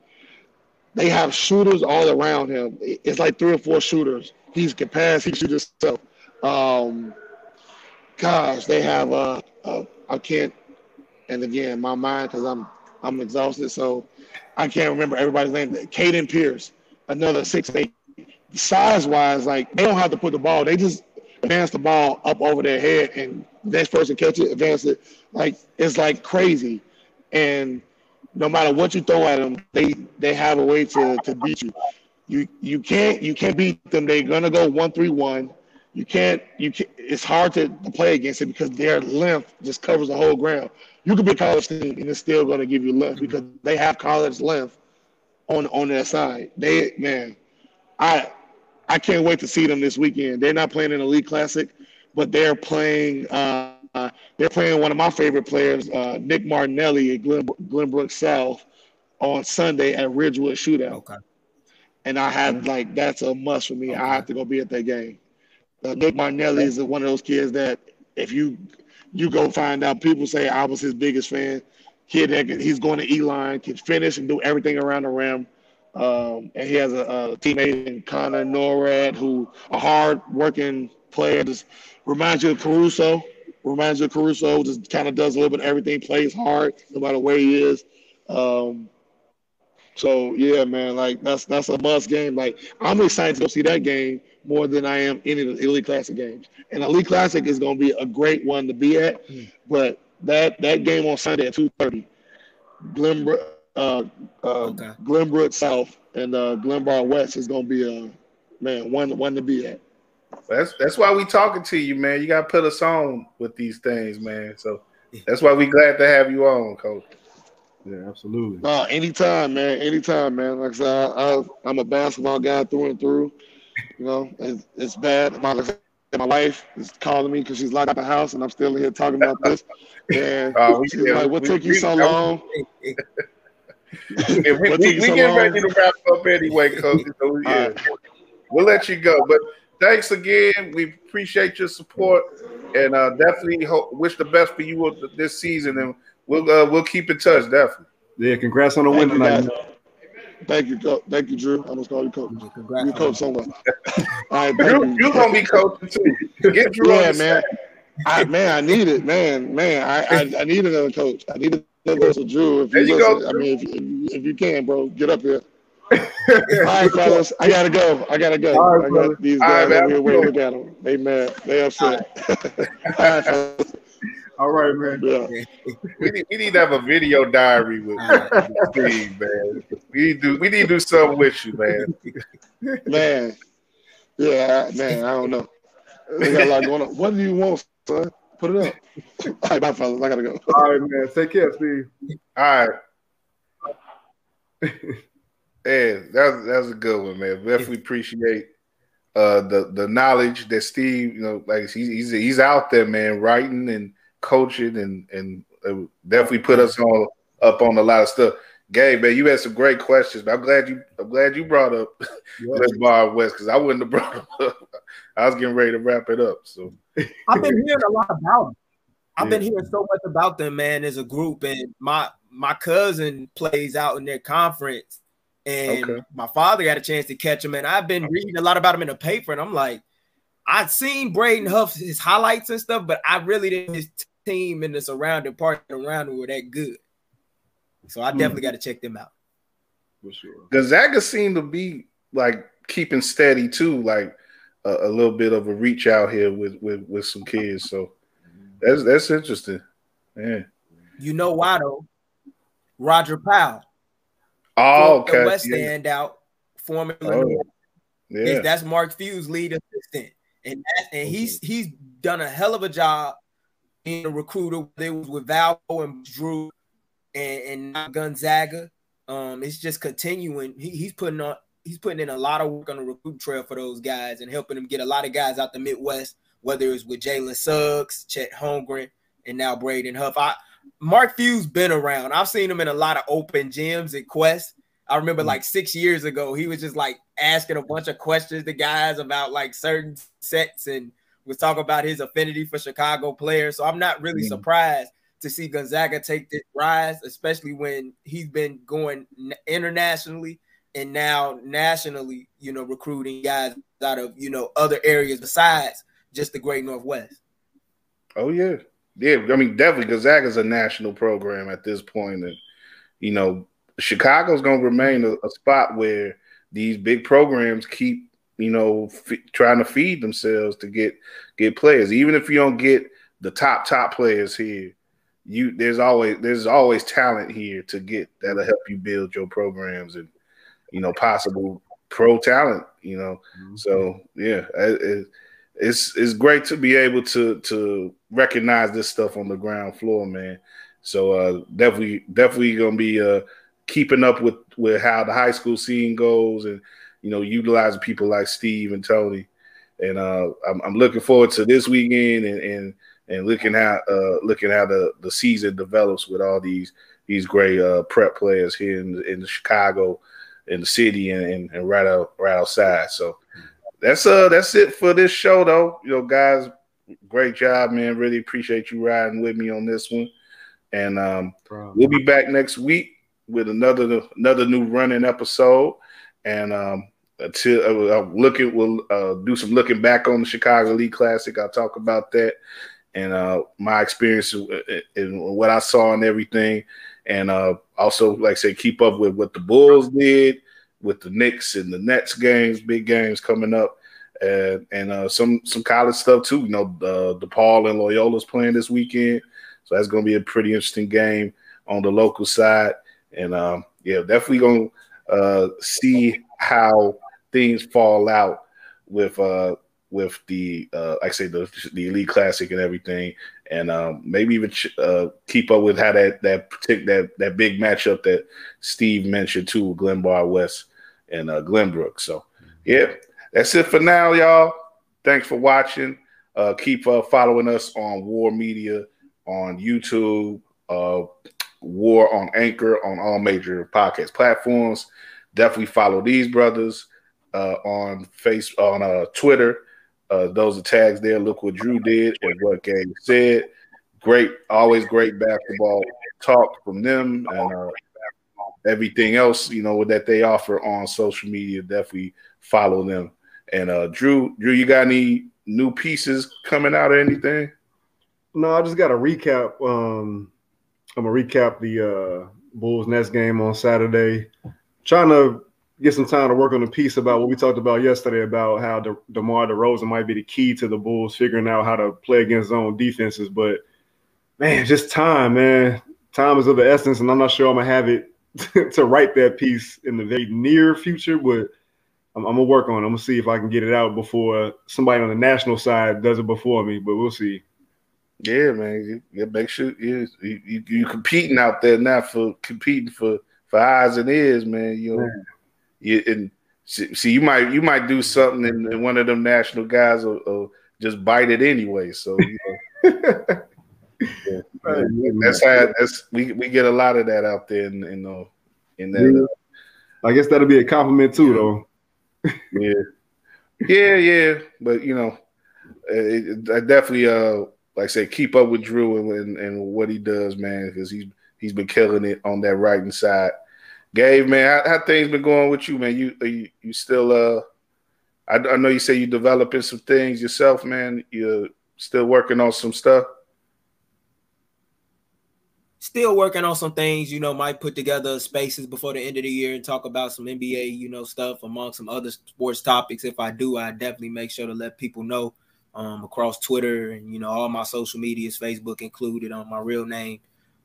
They have shooters all around him. It's like three or four shooters. He can pass, he can shoot himself. Um, gosh, they have uh, uh I can't, and again, my mind because I'm I'm exhausted, so I can't remember everybody's name. Caden Pierce, another six eight size wise, like they don't have to put the ball. They just advance the ball up over their head and next person catch it, advance it. Like it's like crazy. And no matter what you throw at them, they they have a way to, to beat you. You you can't you can't beat them. They're gonna go one three one. You can't you can It's hard to play against it because their length just covers the whole ground. You could be a college team and it's still gonna give you length because they have college length on on their side. They man, I I can't wait to see them this weekend. They're not playing in the Elite Classic, but they're playing. Uh, they're playing one of my favorite players, uh, Nick Martinelli at Glen, Glenbrook South, on Sunday at Ridgewood Shootout. Okay. And I had like that's a must for me. Okay. I have to go be at that game. Uh, Nick Martinelli is one of those kids that if you you go find out, people say I was his biggest fan. Kid he's going to Elon, can finish and do everything around the rim. Um, and he has a, a teammate in Connor Norad, who a hard working player. Just reminds you of Caruso. Reminds you of Caruso. Just kind of does a little bit of everything. Plays hard, no matter where he is. Um, so yeah, man, like that's that's a must game. Like I'm excited to go see that game more than I am any of the Elite Classic games. And Elite Classic is going to be a great one to be at. Mm. But that that game on Sunday at two thirty, Glenbrook uh, uh, okay. Glenbrook South and uh, Glenbard West is going to be a man one one to be at. That's that's why we talking to you, man. You got to put us on with these things, man. So that's why we glad to have you on, Coach. Yeah, absolutely. No, anytime, man. Anytime, man. Like I said, I, am a basketball guy through and through. You know, it's, it's bad. My, my wife is calling me because she's locked out the house, and I'm still here talking about this. And *laughs* uh, she's yeah, like, "What took you so long?" *laughs* yeah, we, we, we get ready to wrap up anyway, Coach. So yeah, we'll let you go. But thanks again. We appreciate your support, and uh, definitely hope, wish the best for you this season. And we'll uh, we'll keep in touch. Definitely. Yeah, congrats on the win tonight. Thank you, coach. Thank you, Drew. I almost called you coach. Congrats. You coach somewhere. *laughs* All right, you, you gonna be coaching too. Get Drew. Yeah, man. I, man, I need it, man. Man, I, I, I need another coach. I need so Drew, if you, you listen, go. I mean, if, if you can, bro, get up here. *laughs* All right, fellas, I gotta go. I gotta go. All right, I got these guys over here waiting at them. They mad. They upset. All right, *laughs* fellas. All right, man. Yeah. *laughs* we, need, we need to have a video diary with, with Steve, man. We need to we need to do something with you, man. *laughs* man. Yeah, man. I don't know. They got a lot going on. What do you want, son? Put it up. All right, bye, fellas. I gotta go. All right, man. Take care, Steve. All right. *laughs* yeah, that's that's a good one, man. Definitely appreciate uh, the the knowledge that Steve, you know, like he's he's, he's out there, man, writing and coaching and and definitely put us on up on a lot of stuff. Gabe, man, you had some great questions. But I'm glad you I'm glad you brought up. Bar *laughs* West because I wouldn't have brought him *laughs* up. I was getting ready to wrap it up. So *laughs* I've been hearing a lot about them. I've yeah. been hearing so much about them, man, as a group. And my my cousin plays out in their conference, and okay. my father got a chance to catch him. And I've been oh. reading a lot about him in the paper, and I'm like, I've seen Braden Huff his highlights and stuff, but I really didn't his team in the surrounding part around him were that good. So I definitely mm. got to check them out. For sure. Gonzaga seemed to be like keeping steady too, like a, a little bit of a reach out here with with with some kids. So that's that's interesting. Yeah. You know why though? Roger Powell. Oh, okay. The West yeah. standout, formerly oh. Yeah, that's Mark Few's lead assistant, and that, and he's he's done a hell of a job being a recruiter. They was with Val and Drew, and, and Gonzaga. Um, it's just continuing. He, he's putting on he's putting in a lot of work on the recruit trail for those guys and helping them get a lot of guys out the Midwest, whether it's with Jalen Suggs, Chet Holmgren, and now Braden Huff. I Mark Few's been around. I've seen him in a lot of open gyms at Quest. I remember Mm. like six years ago, he was just like asking a bunch of questions to guys about like certain sets and was talking about his affinity for Chicago players. So I'm not really Mm. surprised to see Gonzaga take this rise, especially when he's been going internationally and now nationally, you know, recruiting guys out of you know other areas besides just the Great Northwest. Oh yeah, yeah. I mean, definitely Gonzaga's a national program at this point, and you know, Chicago's going to remain a, a spot where these big programs keep, you know, f- trying to feed themselves to get get players. Even if you don't get the top top players here, you there's always there's always talent here to get that'll help you build your programs and you know possible pro talent. You know, so yeah, it, it- it's it's great to be able to to recognize this stuff on the ground floor, man. So uh, definitely definitely gonna be uh, keeping up with with how the high school scene goes, and you know utilizing people like Steve and Tony. And uh, I'm, I'm looking forward to this weekend and and and looking how uh, looking how the the season develops with all these these great uh, prep players here in in Chicago, in the city, and, and, and right out right outside. So that's uh that's it for this show though. You know, guys, great job, man. Really appreciate you riding with me on this one. And um we'll be back next week with another another new running episode. And um until uh, look at we'll uh, do some looking back on the Chicago Elite Classic. I'll talk about that and uh my experience and what I saw and everything. And uh also like I said, keep up with what the Bulls did with the Knicks and the Nets games, big games coming up, and and uh, some some college stuff too. You know, the DePaul and Loyola's playing this weekend, so that's going to be a pretty interesting game on the local side. And um, yeah, definitely going to uh, see how things fall out with uh, with the uh, like I say the the Elite Classic and everything, and um, maybe even uh, keep up with how that that that that big matchup that Steve mentioned too, with Glenbard West and uh, Glenbrook. So yeah, that's it for now, y'all. Thanks for watching. Uh, keep uh, following us on War Media on YouTube, uh, War on Anchor on all major podcast platforms. Definitely follow these brothers uh, on face on uh, Twitter. Uh, those are tags there. Look what Drew did and what Gabe said. Great, always great basketball talk from them and uh, everything else you know that they offer on social media. Definitely follow them. And uh, Drew, Drew, you got any new pieces coming out or anything? No, I just got to recap. Um, I'm gonna recap the uh, Bulls Nets game on Saturday. Trying to get some time to work on a piece about what we talked about yesterday about how De- DeMar DeRozan might be the key to the Bulls figuring out how to play against zone defenses. But man, just time, man. Time is of the essence, and I'm not sure I'm gonna have it *laughs* to write that piece in the very near future, but I'm, I'm, gonna work on it. I'm gonna see if I can get it out before somebody on the national side does it before me, but we'll see. Yeah, man. You, you make sure you, you you competing out there now for competing for for eyes and ears, man. You know, man. you and see, see, you might you might do something and, and one of them national guys will, will, just bite it anyway. So you know. *laughs* yeah, that's how that's we, we get a lot of that out there in in, uh, in that. Yeah. I guess that'll be a compliment too, though. yeah, yeah, yeah. But you know, it, I definitely uh like I say, keep up with Drew and, and, and what he does, man, because he's he's been killing it on that right side. Gabe, man, how, how, things been going with you, man? You you, you still uh, I, I know you say you're developing some things yourself, man. You're still working on some stuff. Still working on some things, you know, might put together spaces before the end of the year and talk about some NBA, you know, stuff among some other sports topics. If I do, I definitely make sure to let people know um, across Twitter and you know all my social medias, Facebook included on my real name.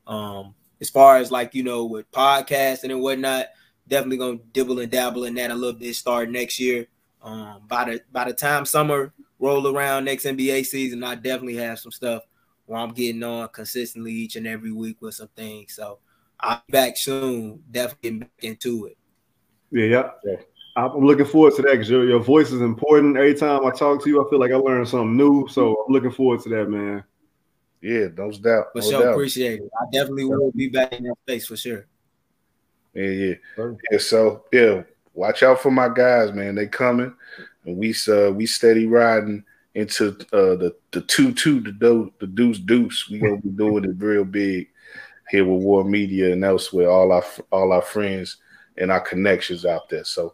Um, as far as like you know with podcasting and whatnot, definitely gonna dibble and dabble in that a little bit. Start next year. Um, by the by the time summer roll around next NBA season, I definitely have some stuff where I'm getting on consistently each and every week with some things. So I'll be back soon. Definitely getting back into it. Yeah, yeah. Yeah. I'm looking forward to that because your, your voice is important. Every time I talk to you, I feel like I learned something new. So I'm looking forward to that, man. Yeah, no doubt. For no sure, doubt. appreciate it. I definitely will be back in that space for sure. Yeah, yeah. Yeah, so yeah, watch out for my guys, man. They coming and we uh we steady riding into uh the the two two the do the deuce deuce. We gonna be doing it real big here with War Media and elsewhere. All our all our friends and our connections out there. So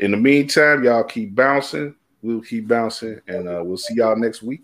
in the meantime, y'all keep bouncing. We'll keep bouncing, and uh, we'll see y'all next week.